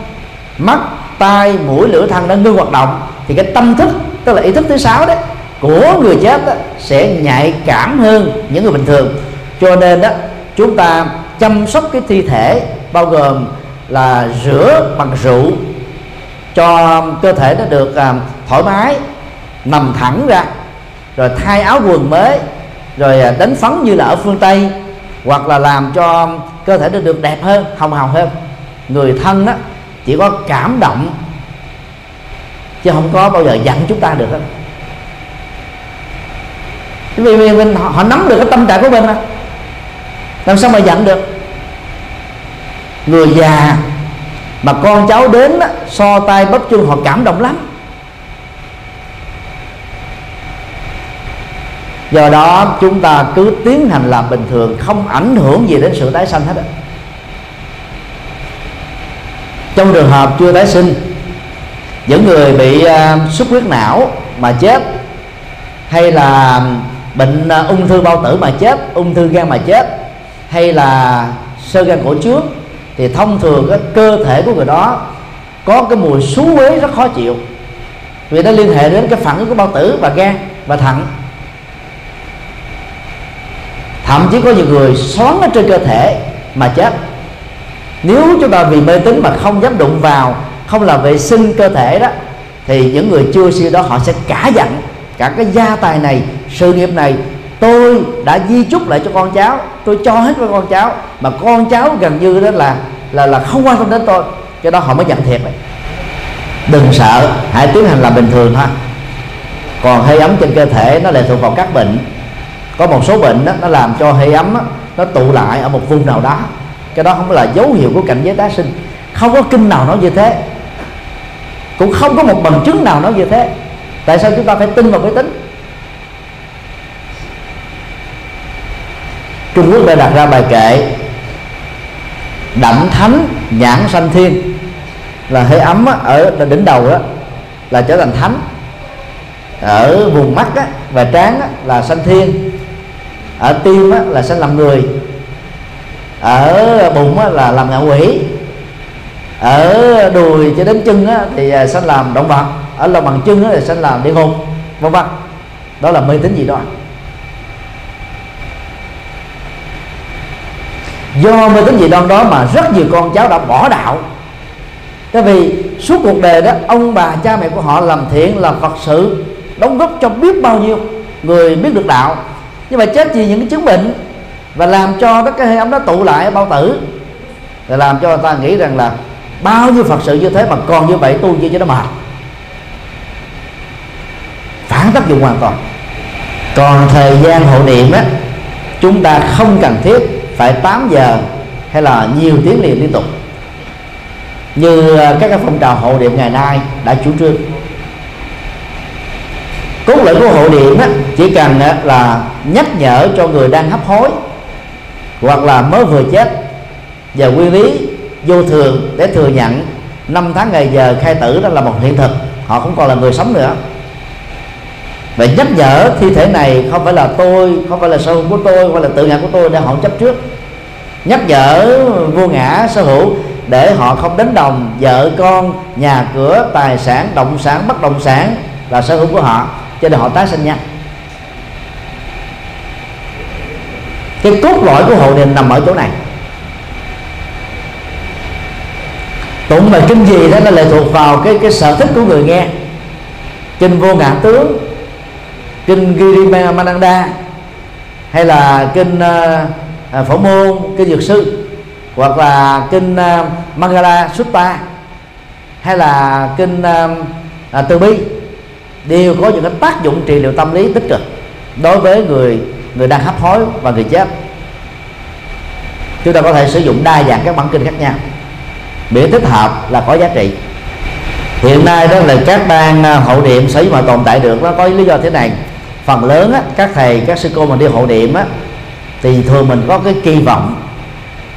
mắt tai mũi lưỡi thân đã ngưng hoạt động thì cái tâm thức tức là ý thức thứ sáu đấy của người chết đó, sẽ nhạy cảm hơn những người bình thường. Cho nên đó chúng ta chăm sóc cái thi thể bao gồm là rửa bằng rượu cho cơ thể nó được à, thoải mái nằm thẳng ra rồi thay áo quần mới rồi à, đánh phấn như là ở phương tây hoặc là làm cho cơ thể nó được đẹp hơn hồng hào hơn. Người thân đó chỉ có cảm động chứ không có bao giờ dặn chúng ta được hết vì, vì mình họ, họ nắm được cái tâm trạng của mình đó. làm sao mà dặn được? Người già mà con cháu đến đó, so tay bắp chân họ cảm động lắm. Do đó chúng ta cứ tiến hành làm bình thường không ảnh hưởng gì đến sự tái sanh hết á. Trong trường hợp chưa tái sinh những người bị à, uh, xuất huyết não mà chết hay là bệnh uh, ung thư bao tử mà chết ung thư gan mà chết hay là sơ gan cổ trước thì thông thường cái cơ thể của người đó có cái mùi xú uế rất khó chịu. Vì nó liên hệ đến cái phản ứng của bao tử và gan và thận. Thậm chí có nhiều người xoắn ở trên cơ thể mà chết. Nếu chúng ta vì mê tín mà không dám đụng vào không làm vệ sinh cơ thể đó thì những người chưa siêu đó họ sẽ cả giận. Cả cái gia tài này sự nghiệp này tôi đã di chúc lại cho con cháu tôi cho hết với con cháu mà con cháu gần như đó là là là không quan tâm đến tôi. Cái đó họ mới giận thiệt. Đấy đừng sợ hãy tiến hành làm bình thường thôi. Còn hơi ấm trên cơ thể nó lệ thuộc vào các bệnh. Có một số bệnh đó, nó làm cho hơi ấm đó, nó tụ lại ở một vùng nào đó. Cái đó không phải là dấu hiệu của cảnh giới tái sinh. Không có kinh nào nói như thế cũng không có một bằng chứng nào nói như thế. Tại sao chúng ta phải tin vào máy tính? Trung Quốc đã đặt ra bài kệ đậm thánh nhãn sanh thiên. Là hơi ấm ở đỉnh đầu đó là trở thành thánh. Ở vùng mắt á, và trán á, là sanh thiên. Ở tim á, là sanh làm người. Ở bụng á, là làm ngạ quỷ ở đùi cho đến chân á, thì à, sanh làm động vật. Ở lòng bằng chân á, thì sanh làm địa ngục vân vân. Đó là mê tín gì đó do mê tín dị đoan đó mà rất nhiều con cháu đã bỏ đạo. Tại vì suốt cuộc đời đó ông bà cha mẹ của họ làm thiện làm phật sự đóng góp cho biết bao nhiêu người biết được đạo. Nhưng mà chết vì những cái chứng bệnh và làm cho các cái hơi ấm đó tụ lại bao tử. Và làm cho người ta nghĩ rằng là bao nhiêu phật sự như thế mà còn như vậy tu như cho nó mệt? Phản tác dụng hoàn toàn. Còn thời gian hộ niệm á chúng ta không cần thiết phải 8 giờ hay là nhiều tiếng liền liên tục. Như à, các cái phong trào hộ niệm ngày nay đã chủ trương. Cốt lõi của hộ niệm á, chỉ cần á, là nhắc nhở cho người đang hấp hối hoặc là mới vừa chết và quy lý vô thường để thừa nhận. Năm tháng ngày giờ khai tử đó là một hiện thực. Họ không còn là người sống nữa. Và nhắc nhở thi thể này không phải là tôi, không phải là sở hữu của tôi hoặc là tự ngã của tôi để họ chấp trước. Nhắc nhở vô ngã sở hữu để họ không đánh đồng vợ con, nhà cửa, tài sản, động sản, bất động sản là sở hữu của họ. Cho nên họ tái sinh nhau cái cốt lõi của hộ niệm nằm ở chỗ này. Tụng bài kinh gì đó nó lệ thuộc vào cái cái sở thích của người nghe. Kinh vô ngã tướng kinh giri mananda hay là kinh uh, phổ môn kinh dược sư hoặc là kinh uh, Mangala Sutta hay là kinh uh, từ bi đều có những cái tác dụng trị liệu tâm lý tích cực đối với người người đang hấp hối và người chết. Chúng ta có thể sử dụng đa dạng các bản kinh khác nhau miễn thích hợp là có giá trị. Hiện nay đó là các ban à, hậu niệm sở dĩ mà tồn tại được nó có lý do thế này. Phần lớn á, các thầy các sư cô mà đi hộ niệm á thì thường mình có cái kỳ vọng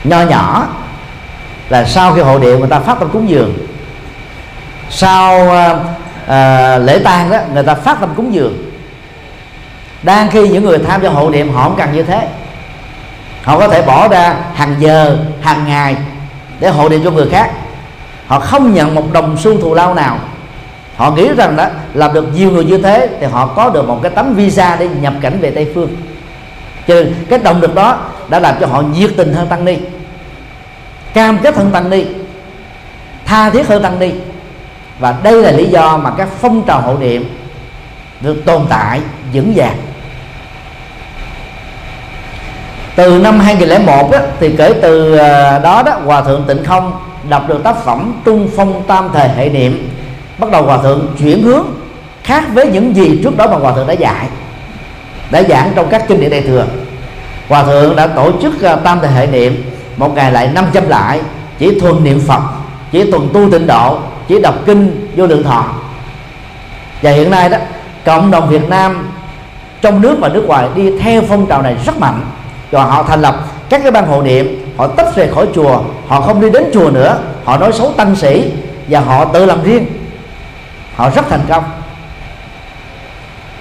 nho nhỏ là sau khi hộ niệm người ta phát tâm cúng dường. Sau à, à, lễ tang đó người ta phát tâm cúng dường. Đang khi những người tham gia hộ niệm họ không cần như thế. Họ có thể bỏ ra hàng giờ hàng ngày để hộ niệm cho người khác. Họ không nhận một đồng xu thù lao nào. Họ nghĩ rằng đó làm được nhiều người như thế thì họ có được một cái tấm visa để nhập cảnh về tây phương. Cho nên cái động lực đó đã làm cho họ nhiệt tình hơn tăng ni, cam kết hơn tăng ni, tha thiết hơn tăng ni. Và đây là lý do mà các phong trào hộ niệm được tồn tại vững vàng từ năm 2001 á, thì kể từ à, đó đó hòa thượng tịnh không đọc được tác phẩm trung phong tam thời hệ niệm bắt đầu hòa thượng chuyển hướng khác với những gì trước đó mà hòa thượng đã dạy đã giảng trong các kinh điển đại thừa. Hòa thượng đã tổ chức à, tam thời hệ niệm một ngày lại 500 lại chỉ thuần niệm phật chỉ tuần tu tịnh độ chỉ đọc kinh vô lượng thọ. Và hiện nay đó cộng đồng việt nam trong nước và nước ngoài đi theo phong trào này rất mạnh rồi họ thành lập các cái ban hộ niệm, họ tách rời khỏi chùa, họ không đi đến chùa nữa, họ nói xấu tăng sĩ và họ tự làm riêng. Họ rất thành công.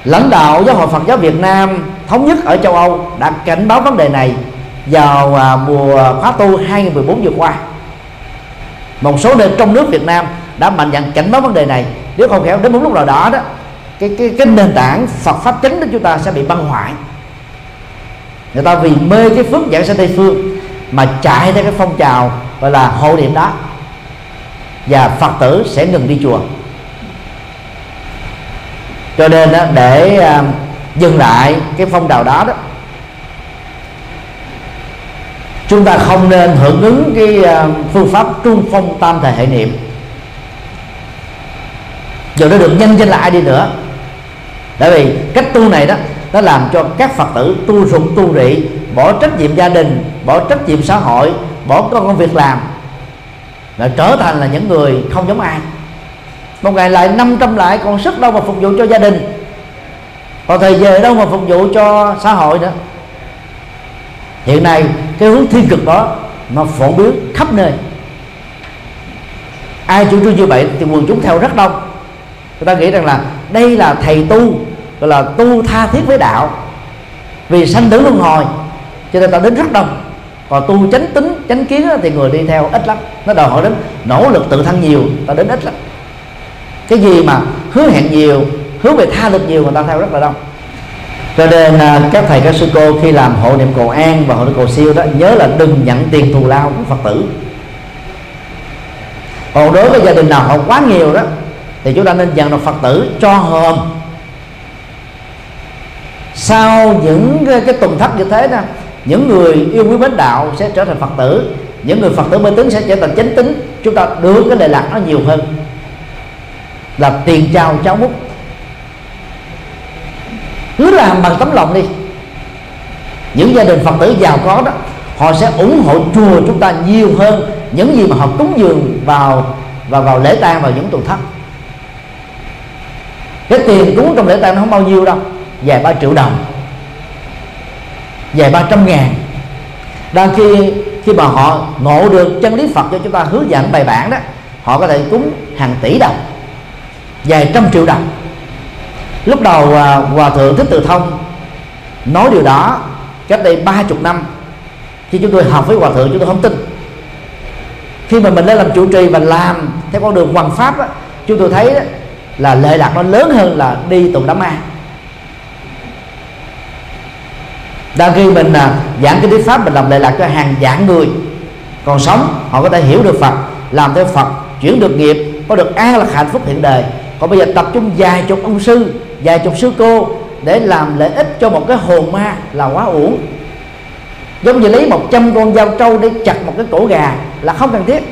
Lãnh đạo giáo hội Phật giáo Việt Nam thống nhất ở châu Âu đã cảnh báo vấn đề này vào à, mùa khóa tu 2014 vừa qua. Một số nơi trong nước Việt Nam đã mạnh dạn cảnh báo vấn đề này. Nếu không khéo, đến một lúc nào đó đó, cái cái cái nền tảng Phật pháp chính của chúng ta sẽ bị băng hoại người ta vì mê cái phước giảng sanh tây phương mà chạy theo cái phong trào gọi là hộ niệm đó. Và phật tử sẽ ngừng đi chùa. Cho nên đó, để à, dừng lại cái phong trào đó đó chúng ta không nên hưởng ứng cái à, phương pháp trung phong tam thời hệ niệm. Dù nó được nhân danh lại đi nữa. Tại vì cách tu này đó nó làm cho các phật tử tu rụng tu rị, bỏ trách nhiệm gia đình, bỏ trách nhiệm xã hội, bỏ công việc làm. Là trở thành là những người không giống ai. Một ngày lại 500 lại còn sức đâu mà phục vụ cho gia đình. Còn thời giờ đâu mà phục vụ cho xã hội nữa. Hiện nay, cái hướng thiên cực đó nó phổ biến khắp nơi. Ai chủ trương như vậy thì quần chúng theo rất đông. Người ta nghĩ rằng là đây là thầy tu gọi là tu tha thiết với đạo. Vì sanh tử luân hồi, cho nên ta đến rất đông. Còn tu chánh tính, chánh kiến thì người đi theo ít lắm. Nó đòi hỏi đến nỗ lực tự thân nhiều, ta đến ít lắm. Cái gì mà hứa hẹn nhiều hướng về tha lực nhiều người ta theo rất là đông. Cho nên à, các thầy, các sư cô khi làm hộ niệm cầu an và hộ niệm cầu siêu đó, nhớ là đừng nhận tiền thù lao của phật tử. Còn đối với gia đình nào họ quá nhiều đó, thì chúng ta nên dặn được phật tử cho hòm sau những cái, cái tuần thất như thế đó những người yêu quý mến đạo sẽ trở thành phật tử những người phật tử mê tín sẽ trở thành chánh tín. Chúng ta đưa cái lệ lạc nó nhiều hơn. Là tiền trao cháu bút cứ làm bằng tấm lòng đi. Những gia đình phật tử giàu có đó họ sẽ ủng hộ chùa chúng ta nhiều hơn những gì mà họ cúng dường vào và vào lễ tang vào những tuần thất. Cái tiền cúng trong lễ tang nó không bao nhiêu đâu vài ba triệu đồng vài ba trăm ngàn. Đang khi khi mà họ ngộ được chân lý Phật cho chúng ta hướng dẫn bài bản đó họ có thể cúng hàng tỷ đồng vài trăm triệu đồng. Lúc đầu à, hòa thượng thích từ thông nói điều đó cách đây ba chục năm khi chúng tôi học với hòa thượng chúng tôi không tin. Khi mà mình lên làm chủ trì và làm theo con đường hoàng pháp đó, chúng tôi thấy đó, là lệ lạc nó lớn hơn là đi tụng đám ma. Đang khi mình à, giảng cái thuyết pháp mình làm lệ lạc cho hàng vạn người. Còn sống họ có thể hiểu được phật làm theo phật chuyển được nghiệp có được an lạc hạnh phúc hiện đời. Còn bây giờ tập trung vài chục ông sư vài chục sư cô để làm lợi ích cho một cái hồn ma là quá uổng. Giống như lấy 100 con dao trâu để chặt một cái cổ gà là không cần thiết.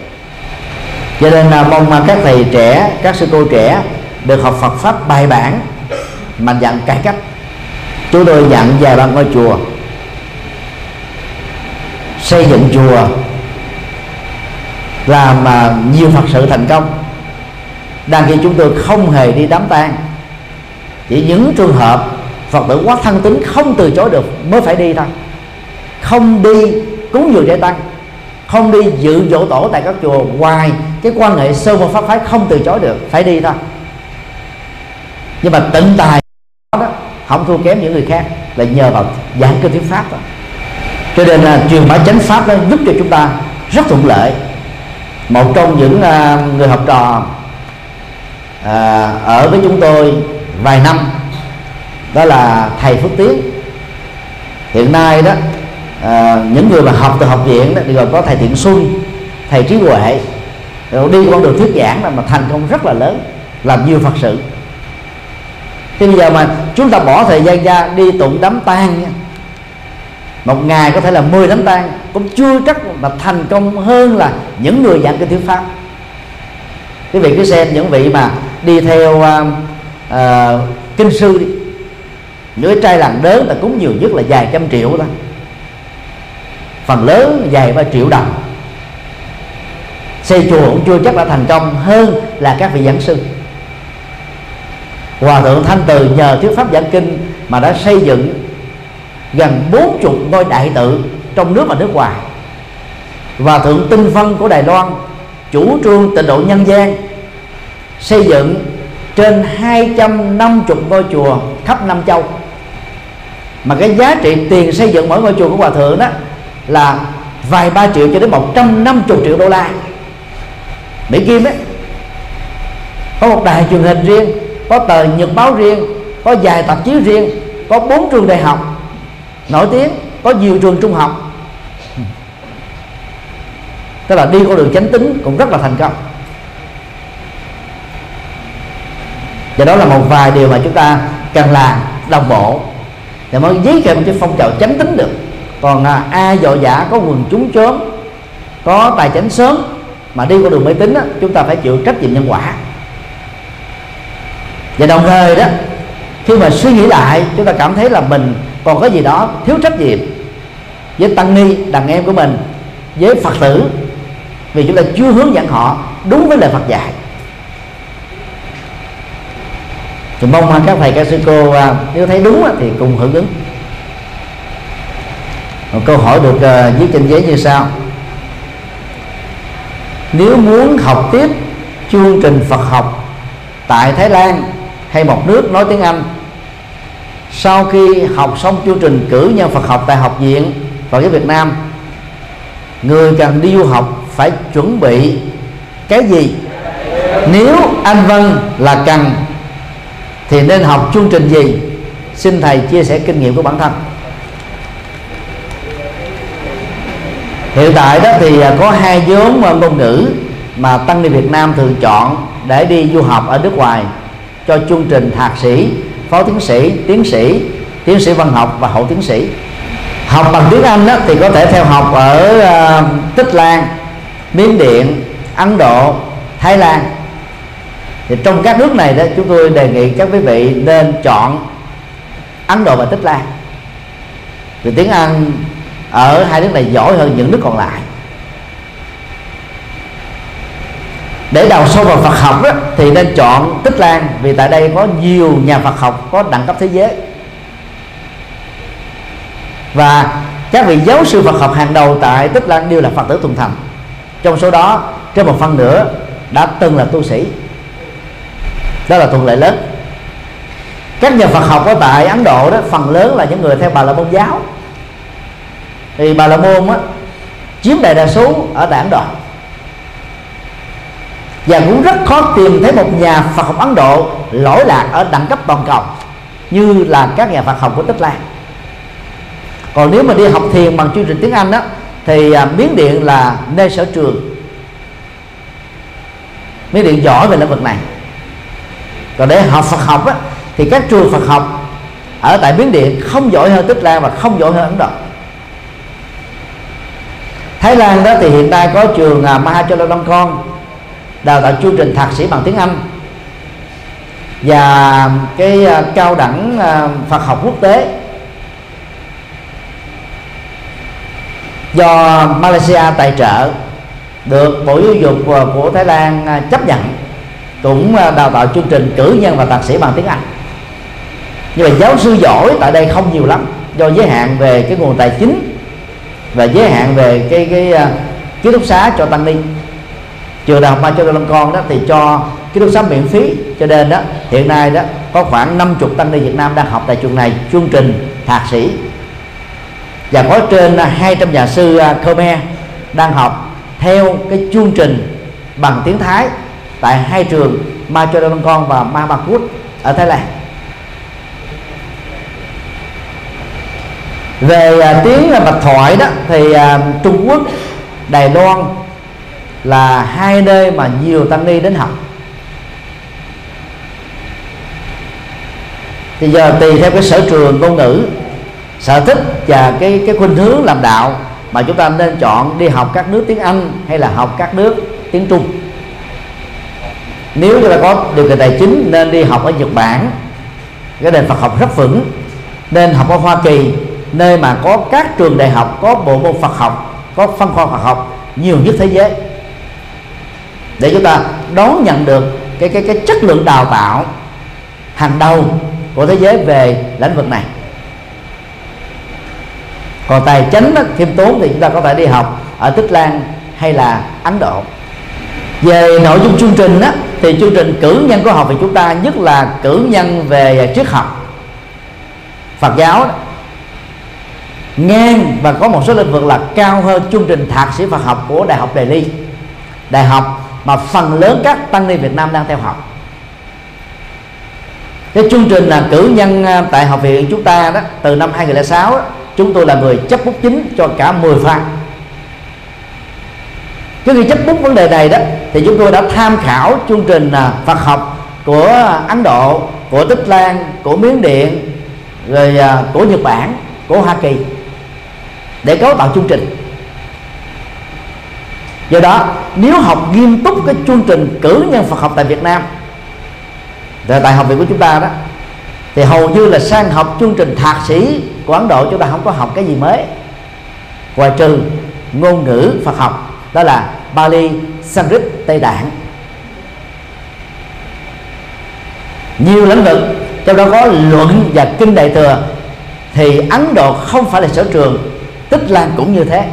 Cho nên là mong mà các thầy trẻ các sư cô trẻ được học Phật pháp bài bản mạnh dạn cải cách. Chúng tôi nhận vài ba ngôi chùa xây dựng chùa làm mà nhiều phật sự thành công. Đang khi chúng tôi không hề đi đám tang, chỉ những trường hợp phật tử quá thân tính không từ chối được mới phải đi thôi. Không đi cúng dường để tăng, không đi dự dỗ tổ tại các chùa ngoài cái quan hệ sơ vô pháp phái không từ chối được, phải đi thôi. Nhưng mà tịnh tài đó, không thua kém những người khác, là nhờ vào giảng kinh thuyết pháp thôi cho nên là truyền bá chánh pháp đó giúp cho chúng ta rất thuận lợi. Một trong những uh, người học trò uh, ở với chúng tôi vài năm đó là thầy Phước Tiến. Hiện nay đó à, những người mà học từ học viện đó thì còn có thầy Thiện Xuân thầy Trí Huệ. Rồi đi con đường thuyết giảng là mà thành công rất là lớn làm nhiều Phật sự. Thì bây giờ mà chúng ta bỏ thời gian ra đi tụng đám tang một ngày có thể là 10 đám tang cũng chưa chắc mà thành công hơn là những người giảng kinh thuyết pháp. Quý vị cứ xem những vị mà đi theo uh, uh, kinh sư đi. Những cái trai làng đớn là cúng nhiều nhất là vài trăm triệu thôi. Phần lớn vài ba triệu đồng. Xây chùa cũng chưa chắc đã thành công hơn là các vị giảng sư. Hòa thượng thanh từ nhờ thuyết pháp giảng kinh mà đã xây dựng gần bốn chục ngôi đại tự trong nước và nước ngoài. Và thượng tinh phân của đài loan, chủ trương tịnh độ nhân gian, xây dựng trên 250 ngôi chùa khắp năm châu. Mà cái giá trị tiền xây dựng mỗi ngôi chùa của hòa thượng đó là vài ba triệu cho đến 150 triệu đô la Mỹ Kim ấy có một đài truyền hình riêng, có tờ nhật báo riêng, có vài tạp chí riêng, có bốn trường đại học nổi tiếng có nhiều trường trung học. Tức là đi con đường chánh tính cũng rất là thành công. Và đó là một vài điều mà chúng ta cần làm đồng bộ để mới giấy kèm cái phong trào chánh tính được. Còn à, ai dội dã có quần chúng chớm có tài chánh sớm mà đi con đường máy tính đó, chúng ta phải chịu trách nhiệm nhân quả. Và đồng thời đó khi mà suy nghĩ lại chúng ta cảm thấy là mình còn có gì đó thiếu trách nhiệm với tăng ni đàn em của mình với phật tử vì chúng ta chưa hướng dẫn họ đúng với lời phật dạy. Thì mong các thầy các sư cô à, nếu thấy đúng thì cùng hưởng ứng. Một câu hỏi được uh, viết trên giấy như sau. Nếu muốn học tiếp chương trình Phật học tại Thái Lan hay một nước nói tiếng Anh sau khi học xong chương trình cử nhân Phật học tại học viện Phật giáo Việt Nam người cần đi du học phải chuẩn bị cái gì? Nếu anh Vân là cần thì nên học chương trình gì? Xin thầy chia sẻ kinh nghiệm của bản thân. Hiện tại đó thì à, có hai nhóm à, ngôn ngữ mà tăng ni Việt Nam thường chọn để đi du học ở nước ngoài cho chương trình thạc sĩ, phó tiến sĩ, tiến sĩ, tiến sĩ văn học và hậu tiến sĩ. Học bằng tiếng Anh đó, thì có thể theo học ở uh, Tích Lan, Miến Điện, Ấn Độ, Thái Lan. Thì trong các nước này đó chúng tôi đề nghị các quý vị nên chọn Ấn Độ và Tích Lan. Vì tiếng Anh ở hai nước này giỏi hơn những nước còn lại để đào sâu vào Phật học đó, thì nên chọn Tích Lan vì tại đây có nhiều nhà Phật học có đẳng cấp thế giới. Và các vị giáo sư Phật học hàng đầu tại Tích Lan đều là Phật tử thuần thành. Trong số đó trên một phần nữa đã từng là tu sĩ. Đó là thuận lợi lớn. Các nhà Phật học ở tại Ấn Độ đó phần lớn là những người theo Bà La Môn giáo. Thì Bà La Môn á, chiếm đại đa số ở tại Ấn Độ và cũng rất khó tìm thấy một nhà Phật học Ấn Độ lỗi lạc ở đẳng cấp toàn cầu như là các nhà Phật học của Tích Lan còn nếu mà đi học thiền bằng chương trình tiếng Anh đó thì à, Miến Điện là nơi sở trường. Miến Điện giỏi về lĩnh vực này. Còn để học Phật học á, thì các trường Phật học ở tại Miến Điện không giỏi hơn Tích Lan và không giỏi hơn Ấn Độ. Thái Lan đó thì hiện nay có trường à, uh, con đào tạo chương trình thạc sĩ bằng tiếng Anh. Và cái à, cao đẳng à, Phật học quốc tế. Do Malaysia tài trợ, được Bộ Giáo dục à, của Thái Lan chấp nhận, cũng đào tạo chương trình cử nhân và thạc sĩ bằng tiếng Anh. Nhưng mà giáo sư giỏi tại đây không nhiều lắm, do giới hạn về cái nguồn tài chính và giới hạn về cái cái ký túc xá cho tăng ni trường đại học Ma Châu Long Con đó thì cho ký túc xá miễn phí cho nên đó, hiện nay đó có khoảng 50 tăng ni Việt Nam đang học tại trường này, chương trình thạc sĩ. Và có trên 200 nhà sư à, Khmer đang học theo cái chương trình bằng tiếng Thái tại hai trường Ma Châu Long Con và Ma Ba Quốc ở Thái Lan. Về à, tiếng à, bạch thoại đó thì Trung Quốc, Đài Loan là hai nơi mà nhiều tăng ni đến học. Thì giờ tùy theo cái sở trường ngôn ngữ, sở thích và cái cái khuynh hướng làm đạo mà chúng ta nên chọn đi học các nước tiếng Anh hay là học các nước tiếng Trung. Nếu chúng ta có điều kiện tài chính nên đi học ở Nhật Bản, cái nền Phật học rất vững, nên học ở Hoa Kỳ, nơi mà có các trường đại học, có bộ môn Phật học, có phân khoa Phật học nhiều nhất thế giới để chúng ta đón nhận được cái cái cái chất lượng đào tạo hàng đầu của thế giới về lĩnh vực này. Còn tài chính khiêm tốn thì chúng ta có thể đi học ở tích lan hay là ấn độ. Về nội dung chương trình đó, thì chương trình cử nhân của học thì chúng ta nhất là cử nhân về triết học. Phật giáo ngang và có một số lĩnh vực là cao hơn chương trình thạc sĩ Phật học của Đại học Đề Ly đại học mà phần lớn các tăng ni Việt Nam đang theo học. Cái chương trình là cử nhân à, tại học viện chúng ta đó từ năm 2006 đó, chúng tôi là người chấp bút chính cho cả 10 pha trước khi chấp bút vấn đề này đó thì chúng tôi đã tham khảo chương trình à, Phật học của Ấn Độ của Tích Lan của Miến Điện rồi à, của Nhật Bản của Hoa Kỳ để cấu tạo chương trình do đó nếu học nghiêm túc cái chương trình cử nhân Phật học tại Việt Nam tại học viện của chúng ta đó thì hầu như là sang học chương trình thạc sĩ của Ấn Độ chúng ta không có học cái gì mới. Ngoài trừ ngôn ngữ Phật học đó là Bali, Sanskrit, Tây Tạng nhiều lĩnh vực trong đó có luận và kinh đại thừa thì Ấn Độ không phải là sở trường tích lan cũng như thế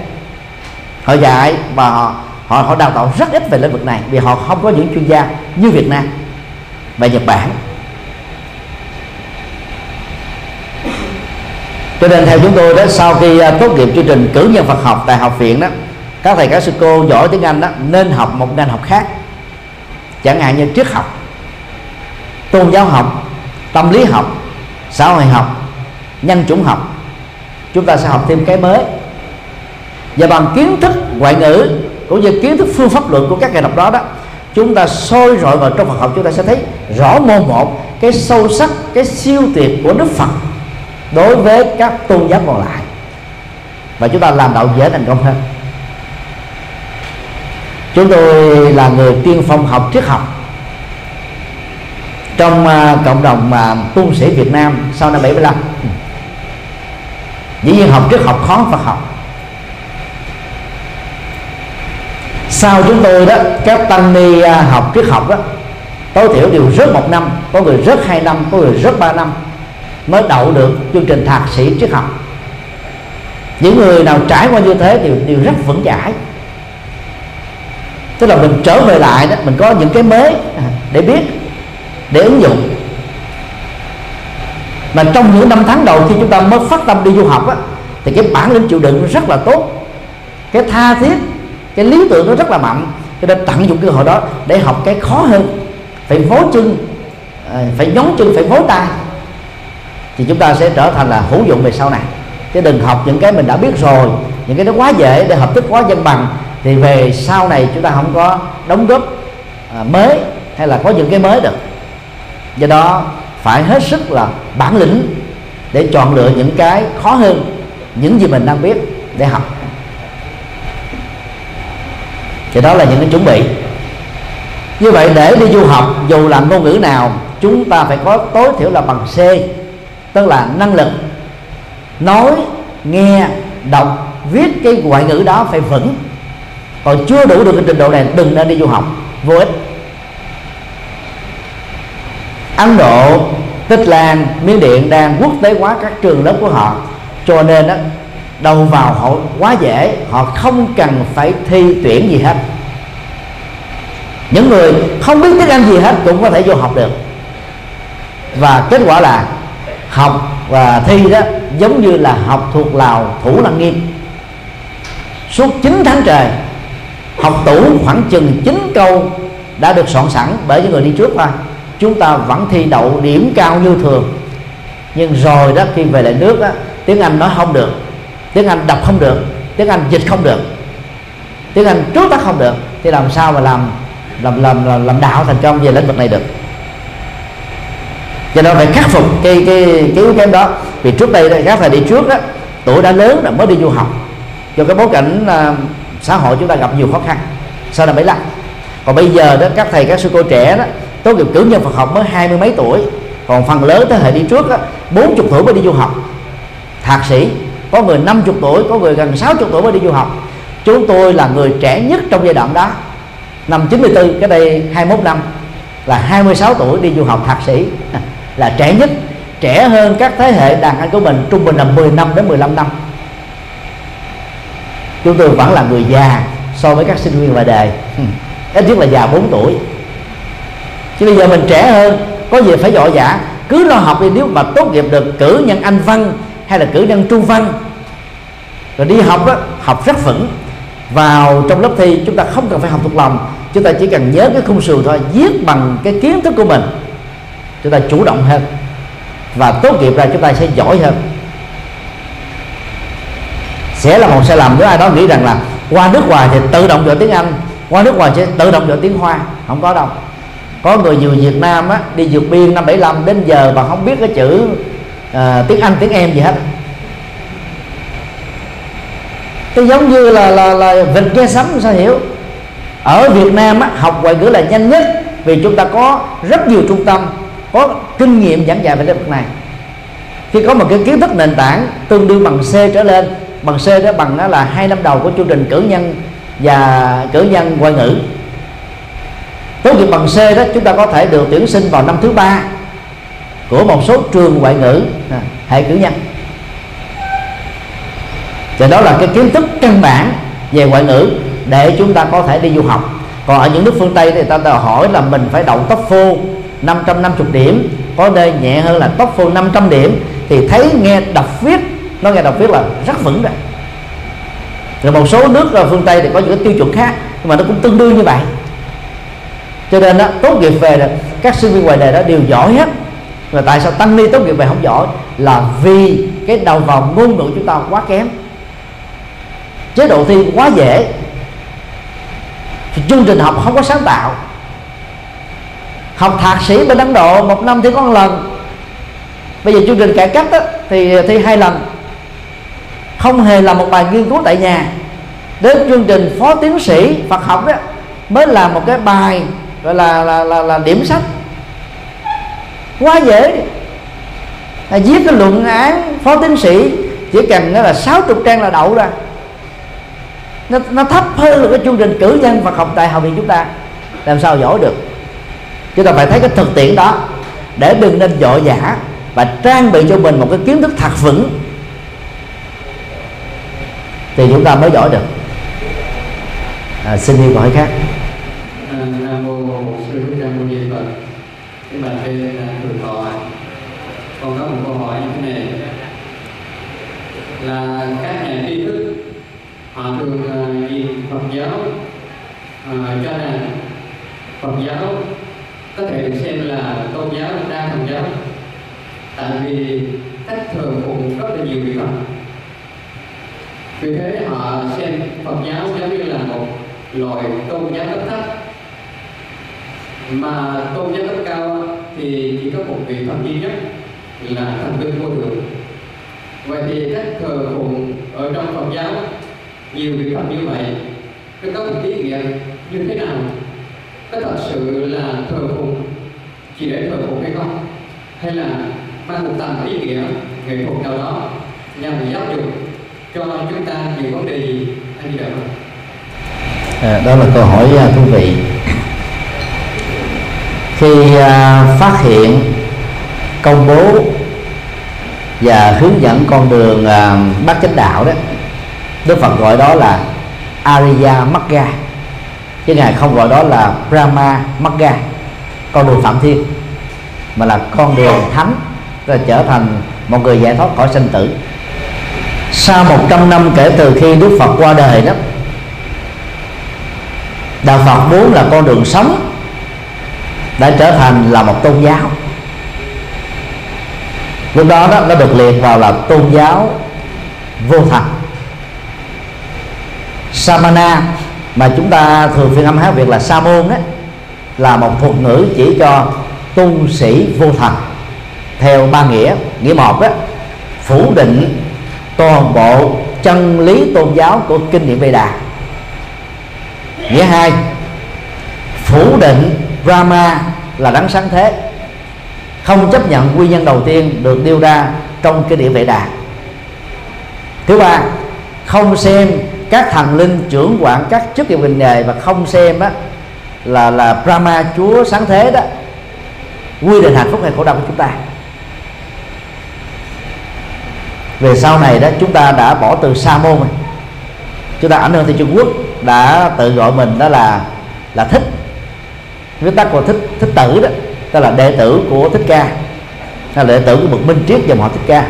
họ dạy và họ họ họ đào tạo rất ít về lĩnh vực này vì họ không có những chuyên gia như Việt Nam và Nhật Bản. Cho nên theo chúng tôi đó, sau khi à, tốt nghiệp chương trình cử nhân Phật học tại học viện đó, các thầy, các sư cô giỏi tiếng Anh đó, nên học một ngành học khác, chẳng hạn như triết học, tôn giáo học, tâm lý học, xã hội học, nhân chủng học. Chúng ta sẽ học thêm cái mới và bằng kiến thức ngoại ngữ cũng như kiến thức phương pháp luận của các ngài đọc đó đó chúng ta sôi rọi vào trong Phật học chúng ta sẽ thấy rõ môn một cái sâu sắc cái siêu tuyệt của Đức Phật đối với các tôn giáo còn lại. Và chúng ta làm đạo dễ thành công hơn. Chúng tôi là người tiên phong học triết học. Trong uh, cộng đồng uh, tu sĩ Việt Nam sau năm 75 dĩ nhiên học triết học khó Phật học. Sau chúng tôi đó các tăng ni à, học triết học đó tối thiểu đều rớt một năm có người rớt hai năm có người rớt ba năm mới đậu được chương trình thạc sĩ triết học. Những người nào trải qua như thế đều đều rất vững chãi. Tức là mình trở về lại đó mình có những cái mới à, để biết để ứng dụng. Mà trong những năm tháng đầu khi chúng ta mới phát tâm đi du học á, thì cái bản lĩnh chịu đựng rất là tốt. Cái tha thiết cái lý tưởng nó rất là mạnh. Cho nên tận dụng cơ hội đó để học cái khó hơn. Phải vối chân à, phải nhón chân phải vối tay. Thì chúng ta sẽ trở thành là hữu dụng về sau này. Chứ đừng học những cái mình đã biết rồi những cái nó quá dễ để hợp thức quá dân bằng. Thì về sau này chúng ta không có đóng góp à, mới hay là có những cái mới được. Do đó phải hết sức là bản lĩnh để chọn lựa những cái khó hơn những gì mình đang biết để học thì đó là những cái chuẩn bị. Như vậy để đi du học dù là ngôn ngữ nào chúng ta phải có tối thiểu là bằng C tức là năng lực. Nói nghe đọc viết cái ngoại ngữ đó phải vững. Còn chưa đủ được cái trình độ này đừng nên đi du học. Vô ích. Ấn Độ Tích Lan Miến Điện đang quốc tế hóa các trường lớp của họ. Cho nên đó, đầu vào họ quá dễ họ không cần phải thi tuyển gì hết. Những người không biết tiếng Anh gì hết cũng có thể vô học được. Và kết quả là học và thi đó giống như là học thuộc lào thủ lăng nghiêm. Suốt 9 tháng trời học tủ khoảng chừng 9 câu đã được soạn sẵn bởi những người đi trước thôi. Chúng ta vẫn thi đậu điểm cao như thường. Nhưng rồi đó khi về lại nước đó, tiếng Anh nói không được tiếng Anh đọc không được tiếng Anh dịch không được tiếng Anh trước tác không được thì làm sao mà làm làm làm làm, làm đạo thành công về lĩnh vực này được? Cho nên phải khắc phục cái cái cái yếu kém đó. Vì trước đây các thầy đi trước đó tuổi đã lớn rồi mới đi du học. Do cái bối cảnh uh, xã hội chúng ta gặp nhiều khó khăn. Sau năm 75 còn bây giờ đó các thầy các sư cô trẻ đó tốt nghiệp cử nhân Phật học mới hai mươi mấy tuổi. Còn phần lớn thế hệ đi trước đó, 40 tuổi mới đi du học. Thạc sĩ có người 50 tuổi, có người gần 60 tuổi mới đi du học. Chúng tôi là người trẻ nhất trong giai đoạn đó. Năm 94 cái đây 21 năm, là 26 tuổi đi du học thạc sĩ. (laughs) Là trẻ nhất, trẻ hơn các thế hệ đàn anh của mình, trung bình là 10 năm đến 15 năm. Chúng tôi vẫn là người già so với các sinh viên ngoài đời. (laughs) Ít nhất là già 4 tuổi. Chứ bây giờ mình trẻ hơn, có gì phải dội dã cứ lo học đi, nếu mà tốt nghiệp được cử nhân anh văn hay là cử nhân trung văn. Rồi đi học đó, học rất vững. Vào trong lớp thi, chúng ta không cần phải học thuộc lòng. Chúng ta chỉ cần nhớ cái khung sườn thôi, viết bằng cái kiến thức của mình. Chúng ta chủ động hơn. Và tốt nghiệp ra, chúng ta sẽ giỏi hơn. Sẽ là một sai lầm nếu ai đó nghĩ rằng là qua nước ngoài thì tự động giỏi tiếng anh, qua nước ngoài sẽ tự động giỏi tiếng hoa. Không có đâu. Có người nhiều Việt Nam á, đi vượt biên năm 75 đến giờ mà không biết cái chữ uh, tiếng Anh tiếng em gì hết. Thì giống như là là là vịt nghe sấm sao hiểu? Ở Việt Nam á, học ngoại ngữ là nhanh nhất vì chúng ta có rất nhiều trung tâm có kinh nghiệm giảng dạy về lĩnh vực này. Khi có một cái kiến thức nền tảng tương đương bằng C trở lên bằng C đó bằng đó là hai năm đầu của chương trình cử nhân và cử nhân ngoại ngữ. Tốt nghiệp bằng C đó chúng ta có thể được tuyển sinh vào năm thứ ba của một số trường ngoại ngữ. À, hệ cử nhân thì đó là cái kiến thức căn bản về ngoại ngữ để chúng ta có thể đi du học. Còn ở những nước phương Tây thì ta đòi hỏi là mình phải đậu TOEFL 550 điểm có nơi nhẹ hơn là TOEFL 500 điểm thì thấy nghe đọc viết nó nghe đọc viết là rất vững rồi. Rồi một số nước ở phương Tây thì có những cái tiêu chuẩn khác nhưng mà nó cũng tương đương như vậy. Cho nên đó, tốt nghiệp về là các sinh viên ngoài đời đó đều giỏi hết và tại sao tăng ni tốt nghiệp về không giỏi? Là vì cái đầu vào ngôn ngữ chúng ta quá kém. Chế độ thi quá dễ. Chương trình học không có sáng tạo. Học thạc sĩ bên ấn độ một năm thì có một lần. Bây giờ chương trình cải cách đó, thì thi hai lần. Không hề là một bài nghiên cứu tại nhà. Đến chương trình phó tiến sĩ Phật học đó mới là một cái bài gọi là là là, là điểm sách quá dễ. Là viết cái luận án phó tiến sĩ chỉ cần nó là 60 trang là đậu ra. Nó, nó thấp hơn là cái chương trình cử nhân và học tại học viện chúng ta. Làm sao giỏi được? Chúng ta phải thấy cái thực tiễn đó. Để đừng nên dội giả và trang bị cho mình một cái kiến thức thật vững thì chúng ta mới giỏi được. À, xin đi câu hỏi khác À, nam mô bổn sư thích ca mâu ni phật cái bài trên là thường thọ con có một câu hỏi như thế này là các nhà tri thức họ thường uh, nhìn phật giáo Ờ, cho rằng phật giáo có thể được xem là tôn giáo, đa thần giáo. Tại vì cách thờ phụng rất là nhiều vị phật. Vì thế họ xem phật giáo giống như là một loại tôn giáo cấp thấp. Mà tôn giáo cấp cao thì chỉ có một vị phật duy nhất là thần linh vô thượng. Vậy thì cách thờ phụng ở trong phật giáo, nhiều vị phật như vậy, nó có một ý nghĩa như thế nào? Có thật sự là thờ phụng chỉ để thờ phụng hay không? Hay là mang một tầm ý nghĩa nghệ thuật nào đó nhằm giáo dục cho chúng ta nhiều vấn đề gì? Anh gì à, đó là câu hỏi à, thú vị. Khi à, phát hiện công bố và hướng dẫn con đường à, bát chánh đạo đó Đức Phật gọi đó là Ariya Magga chứ ngài không gọi đó là Brahma Magga, con đường phạm thiên, mà là con đường thánh, rồi trở thành một người giải thoát khỏi sinh tử. Sau 100 năm kể từ khi Đức Phật qua đời đó, đạo phật muốn là con đường sống đã trở thành là một tôn giáo. Lúc đó đó, nó được liệt vào là tôn giáo vô thần. Samana mà chúng ta thường phiên âm hán việt là sa môn đó là một thuật ngữ chỉ cho tu sĩ vô thần. Theo ba nghĩa nghĩa một đó phủ định toàn bộ chân lý tôn giáo của kinh điển Vệ Đà. Nghĩa hai, phủ định Brahma là đấng sáng thế. Không chấp nhận nguyên nhân đầu tiên được nêu ra trong kinh điển vệ đà. Thứ ba, không xem các thần linh trưởng quản các chức nghiệp ngành nghề và không xem á, là là Brahma, Chúa sáng thế đó, quy định hạnh phúc hay khổ đau của chúng ta. Về sau này đó, chúng ta đã bỏ từ sa môn rồi. Chúng ta ảnh hưởng từ Trung Quốc đã tự gọi mình đó là là thích. Viết tắt của thích thích tử đó đó là đệ tử của thích ca. Là đệ tử của bậc minh triết dòng họ thích ca.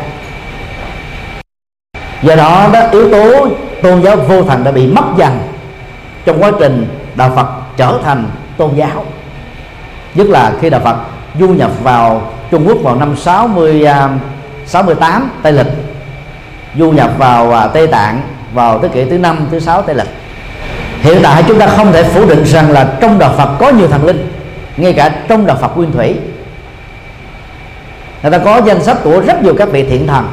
Do đó đó, yếu tố tôn giáo vô thần đã bị mất dần. Trong quá trình đạo Phật trở thành tôn giáo, nhất là khi đạo Phật du nhập vào Trung Quốc vào năm 60 68 à, Tây lịch, du nhập vào à, Tây Tạng vào thế kỷ thứ năm, thứ sáu, Tây lịch. Hiện tại chúng ta không thể phủ định rằng là trong đạo Phật có nhiều thần linh, ngay cả trong đạo Phật nguyên thủy. Người ta có danh sách của rất nhiều các vị thiện thần.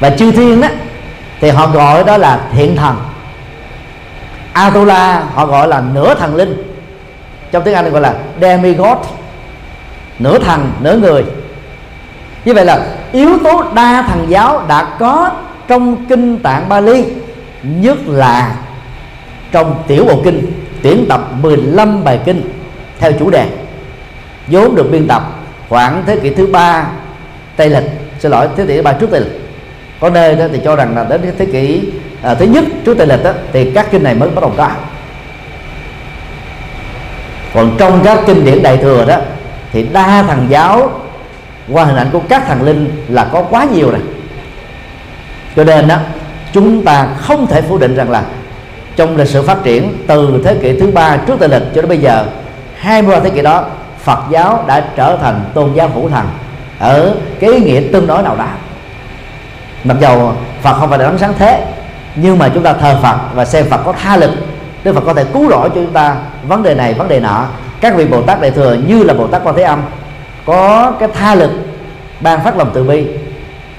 Và chư thiên đó thì họ gọi đó là thiện thần. Atula họ gọi là nửa thần linh. Trong tiếng Anh gọi là demigod. Nửa thần, nửa người. Như vậy là yếu tố đa thần giáo đã có trong kinh tạng Bali, nhất là trong tiểu bộ kinh, tuyển tập 15 bài kinh theo chủ đề vốn được biên tập khoảng thế kỷ thứ ba tây lịch. Xin lỗi, thế kỷ thứ ba trước tây lịch có nơi đó thì cho rằng là đến thế kỷ à, thứ nhất trước tây lịch đó, thì các kinh này mới bắt đầu có còn trong các kinh điển đại thừa đó thì đa thần giáo qua hình ảnh của các thần linh là có quá nhiều rồi. Cho nên đó chúng ta không thể phủ định rằng là trong lịch sử phát triển từ thế kỷ thứ ba trước tây lịch cho đến bây giờ 23 thế kỷ đó Phật giáo đã trở thành tôn giáo hữu thần ở cái ý nghĩa tương đối nào đó mặc dầu Phật không phải là đấng sáng thế nhưng mà chúng ta thờ Phật và xem Phật có tha lực Đức Phật có thể cứu rỗi cho chúng ta vấn đề này vấn đề nọ. Các vị Bồ Tát Đại thừa như là Bồ Tát Quan Thế Âm có cái tha lực ban phát lòng từ bi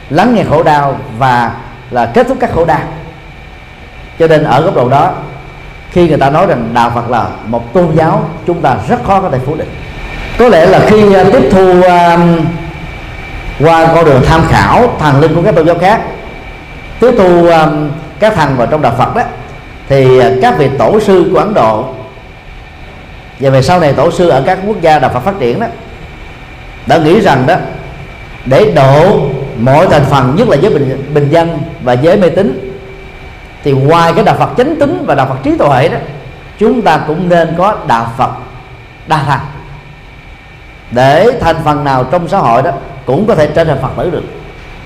lắng nghe khổ đau và là kết thúc các khổ đau. Cho nên ở góc độ đó khi người ta nói rằng đạo Phật là một tôn giáo chúng ta rất khó có thể phủ định. Có lẽ là khi à, tiếp thu uh, qua con đường tham khảo thần linh của các tôn giáo khác. Tiếp thu um, các thần vào trong đạo Phật đó thì à, các vị tổ sư của Ấn Độ và về sau này tổ sư ở các quốc gia đạo Phật phát triển đó đã nghĩ rằng đó để độ mọi thành phần nhất là giới bình, bình dân và giới mê tín thì ngoài cái đạo Phật chánh tính và đạo Phật trí tuệ đó chúng ta cũng nên có đạo Phật đa thần để thành phần nào trong xã hội đó cũng có thể trở thành Phật tử được.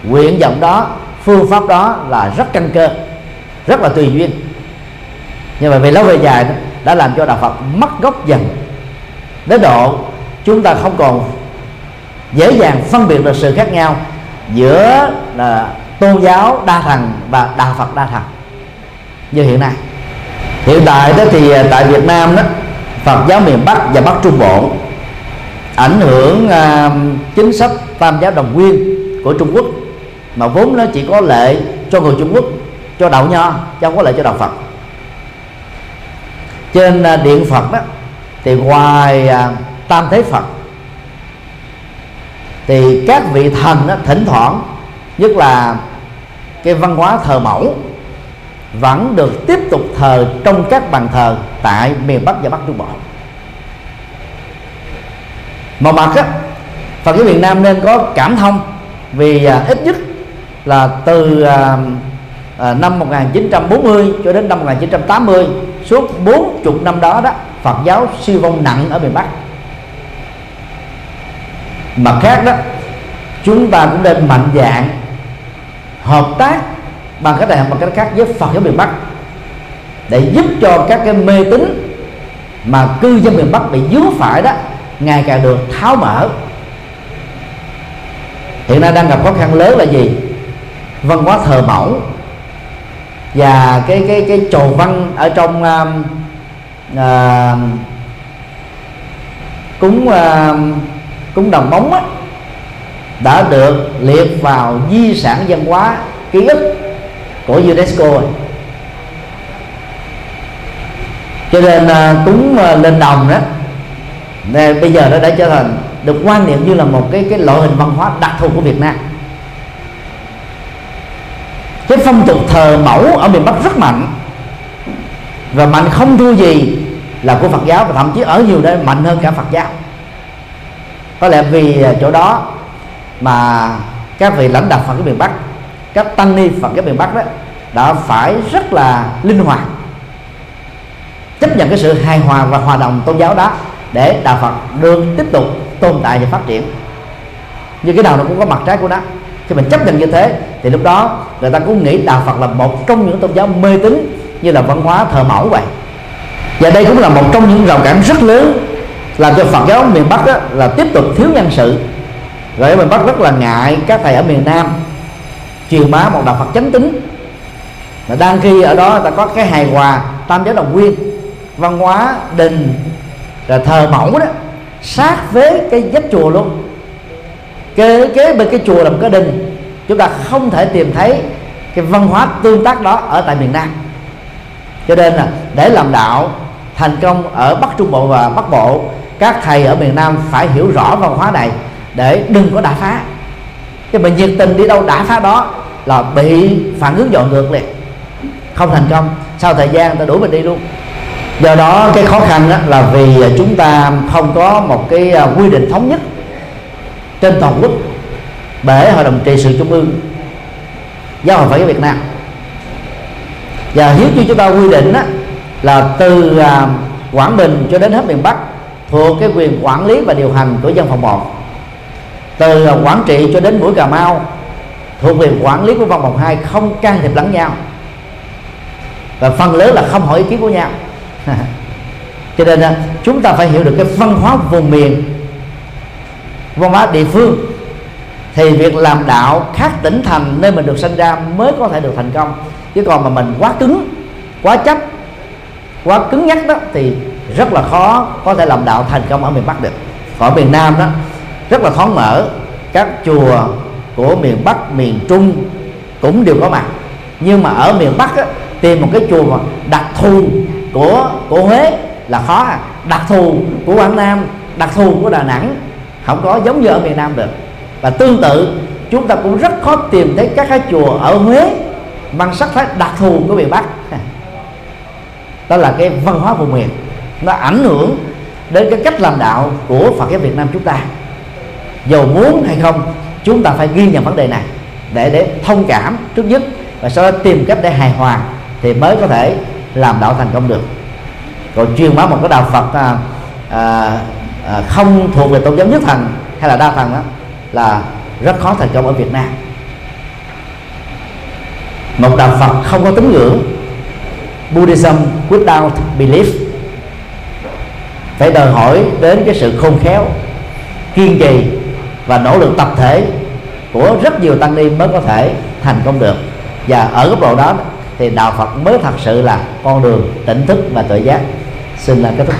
Nguyện vọng đó phương pháp đó là rất căn cơ rất là tùy duyên. Nhưng mà về lâu về dài đó, đã làm cho đạo Phật mất gốc dần đến độ chúng ta không còn dễ dàng phân biệt được sự khác nhau giữa là tôn giáo đa thần và đạo Phật đa thần như hiện nay. Hiện tại đó thì à, tại Việt Nam đó Phật giáo miền Bắc và Bắc Trung Bộ ảnh hưởng uh, chính sách tam giáo đồng nguyên của Trung Quốc mà vốn nó chỉ có lệ cho người Trung Quốc cho đạo nho chứ không có lệ cho đạo Phật. Trên à, điện Phật đó thì ngoài à, tam thế Phật thì các vị thần đó, thỉnh thoảng nhất là cái văn hóa thờ mẫu vẫn được tiếp tục thờ trong các bàn thờ tại miền Bắc và Bắc Trung Bộ. Một mặt á Phật giáo miền Nam nên có cảm thông vì à, ít nhất là từ à, à, năm 1940 cho đến năm 1980 suốt 40 năm đó đó Phật giáo siêu vong nặng ở miền Bắc. Mặt khác đó chúng ta cũng nên mạnh dạng hợp tác bằng cách này bằng cách khác với Phật giáo miền Bắc để giúp cho các cái mê tín mà cư dân miền Bắc bị dướng phải đó ngày càng được tháo mở hiện nay đang gặp khó khăn lớn là gì? Văn hóa thờ mẫu. Và cái cái cái trồ văn ở trong uh, uh, cúng uh, cúng đồng bóng á, đã được liệt vào di sản văn hóa ký ức của UNESCO rồi. Cho nên uh, cúng uh, lên đồng đó nên bây giờ nó đã trở thành được quan niệm như là một cái cái loại hình văn hóa đặc thù của Việt Nam. Cái phong tục thờ mẫu ở miền Bắc rất mạnh. Và mạnh không thua gì là của Phật giáo và thậm chí ở nhiều nơi mạnh hơn cả Phật giáo. Có lẽ vì chỗ đó mà các vị lãnh đạo Phật giáo miền Bắc, các tăng ni Phật giáo miền Bắc đó đã phải rất là linh hoạt chấp nhận cái sự hài hòa và hòa đồng tôn giáo đó để đạo Phật được tiếp tục tồn tại và phát triển. Như cái nào nó cũng có mặt trái của nó. Khi mình chấp nhận như thế, thì lúc đó người ta cũng nghĩ đạo Phật là một trong những tôn giáo mê tín như là văn hóa thờ mẫu vậy. Và đây cũng là một trong những rào cản rất lớn, làm cho Phật giáo miền Bắc đó là tiếp tục thiếu nhân sự. Rồi miền Bắc rất là ngại các thầy ở miền Nam truyền bá một đạo Phật chánh tính mà đang khi ở đó ta có cái hài hòa, tam giáo đồng nguyên, văn hóa, đình rồi thờ mẫu đó. Sát với cái vách chùa luôn. Kế kế bên cái chùa là một cái đình. Chúng ta không thể tìm thấy cái văn hóa tương tác đó ở tại miền Nam. Cho nên là để làm đạo thành công ở Bắc Trung Bộ và Bắc Bộ, các thầy ở miền Nam phải hiểu rõ văn hóa này để đừng có đả phá. Cái mà nhiệt tình đi đâu đả phá đó là bị phản ứng dọn ngược liền. Không thành công. Sau thời gian ta đuổi mình đi luôn do đó cái khó khăn đó là vì à, chúng ta không có một cái à, quy định thống nhất trên toàn quốc bởi hội đồng trị sự trung ương giáo hội phật giáo việt nam. Và hiếu như chúng ta quy định đó, là từ à, quảng bình cho đến hết miền bắc thuộc cái quyền quản lý và điều hành của dân phòng một. Từ quản quảng trị cho đến mũi cà mau thuộc quyền quản lý của văn phòng hai không can thiệp lẫn nhau. Và phần lớn là không hỏi ý kiến của nhau cho nên chúng ta phải hiểu được cái văn hóa vùng miền văn hóa địa phương. Thì việc làm đạo khác tỉnh thành nơi mình được sinh ra mới có thể được thành công. Chứ còn mà mình quá cứng quá chấp quá cứng nhắc đó thì rất là khó có thể làm đạo thành công ở miền Bắc được. Còn ở miền Nam đó rất là thoáng mở các chùa của miền Bắc miền Trung cũng đều có mặt. Nhưng mà ở miền Bắc á, tìm một cái chùa mà đặc thù của của Huế là khó à. đặc thù của Quảng Nam, đặc thù của Đà Nẵng, không có giống như ở miền Nam được. Và tương tự, chúng ta cũng rất khó tìm thấy các cái chùa ở Huế mang sắc thái đặc thù của miền Bắc. (laughs) Đó là cái văn hóa vùng miền. Nó ảnh hưởng đến cái cách làm đạo của Phật giáo Việt Nam chúng ta. Dầu muốn hay không, chúng ta phải ghi nhận vấn đề này để để thông cảm trước nhất và sau đó tìm cách để hài hòa thì mới có thể làm đạo thành công được. Còn chuyên bá một cái đạo Phật à, à, à, không thuộc về tôn giáo nhất thần hay là đa thần đó là rất khó thành công ở Việt Nam. Một đạo Phật không có tín ngưỡng Buddhism without belief. Phải đòi hỏi đến cái sự khôn khéo kiên trì và nỗ lực tập thể của rất nhiều tăng ni mới có thể thành công được. Và ở góc độ đó thì đạo Phật mới thật sự là con đường tỉnh thức và tự giác. Xin là kết thúc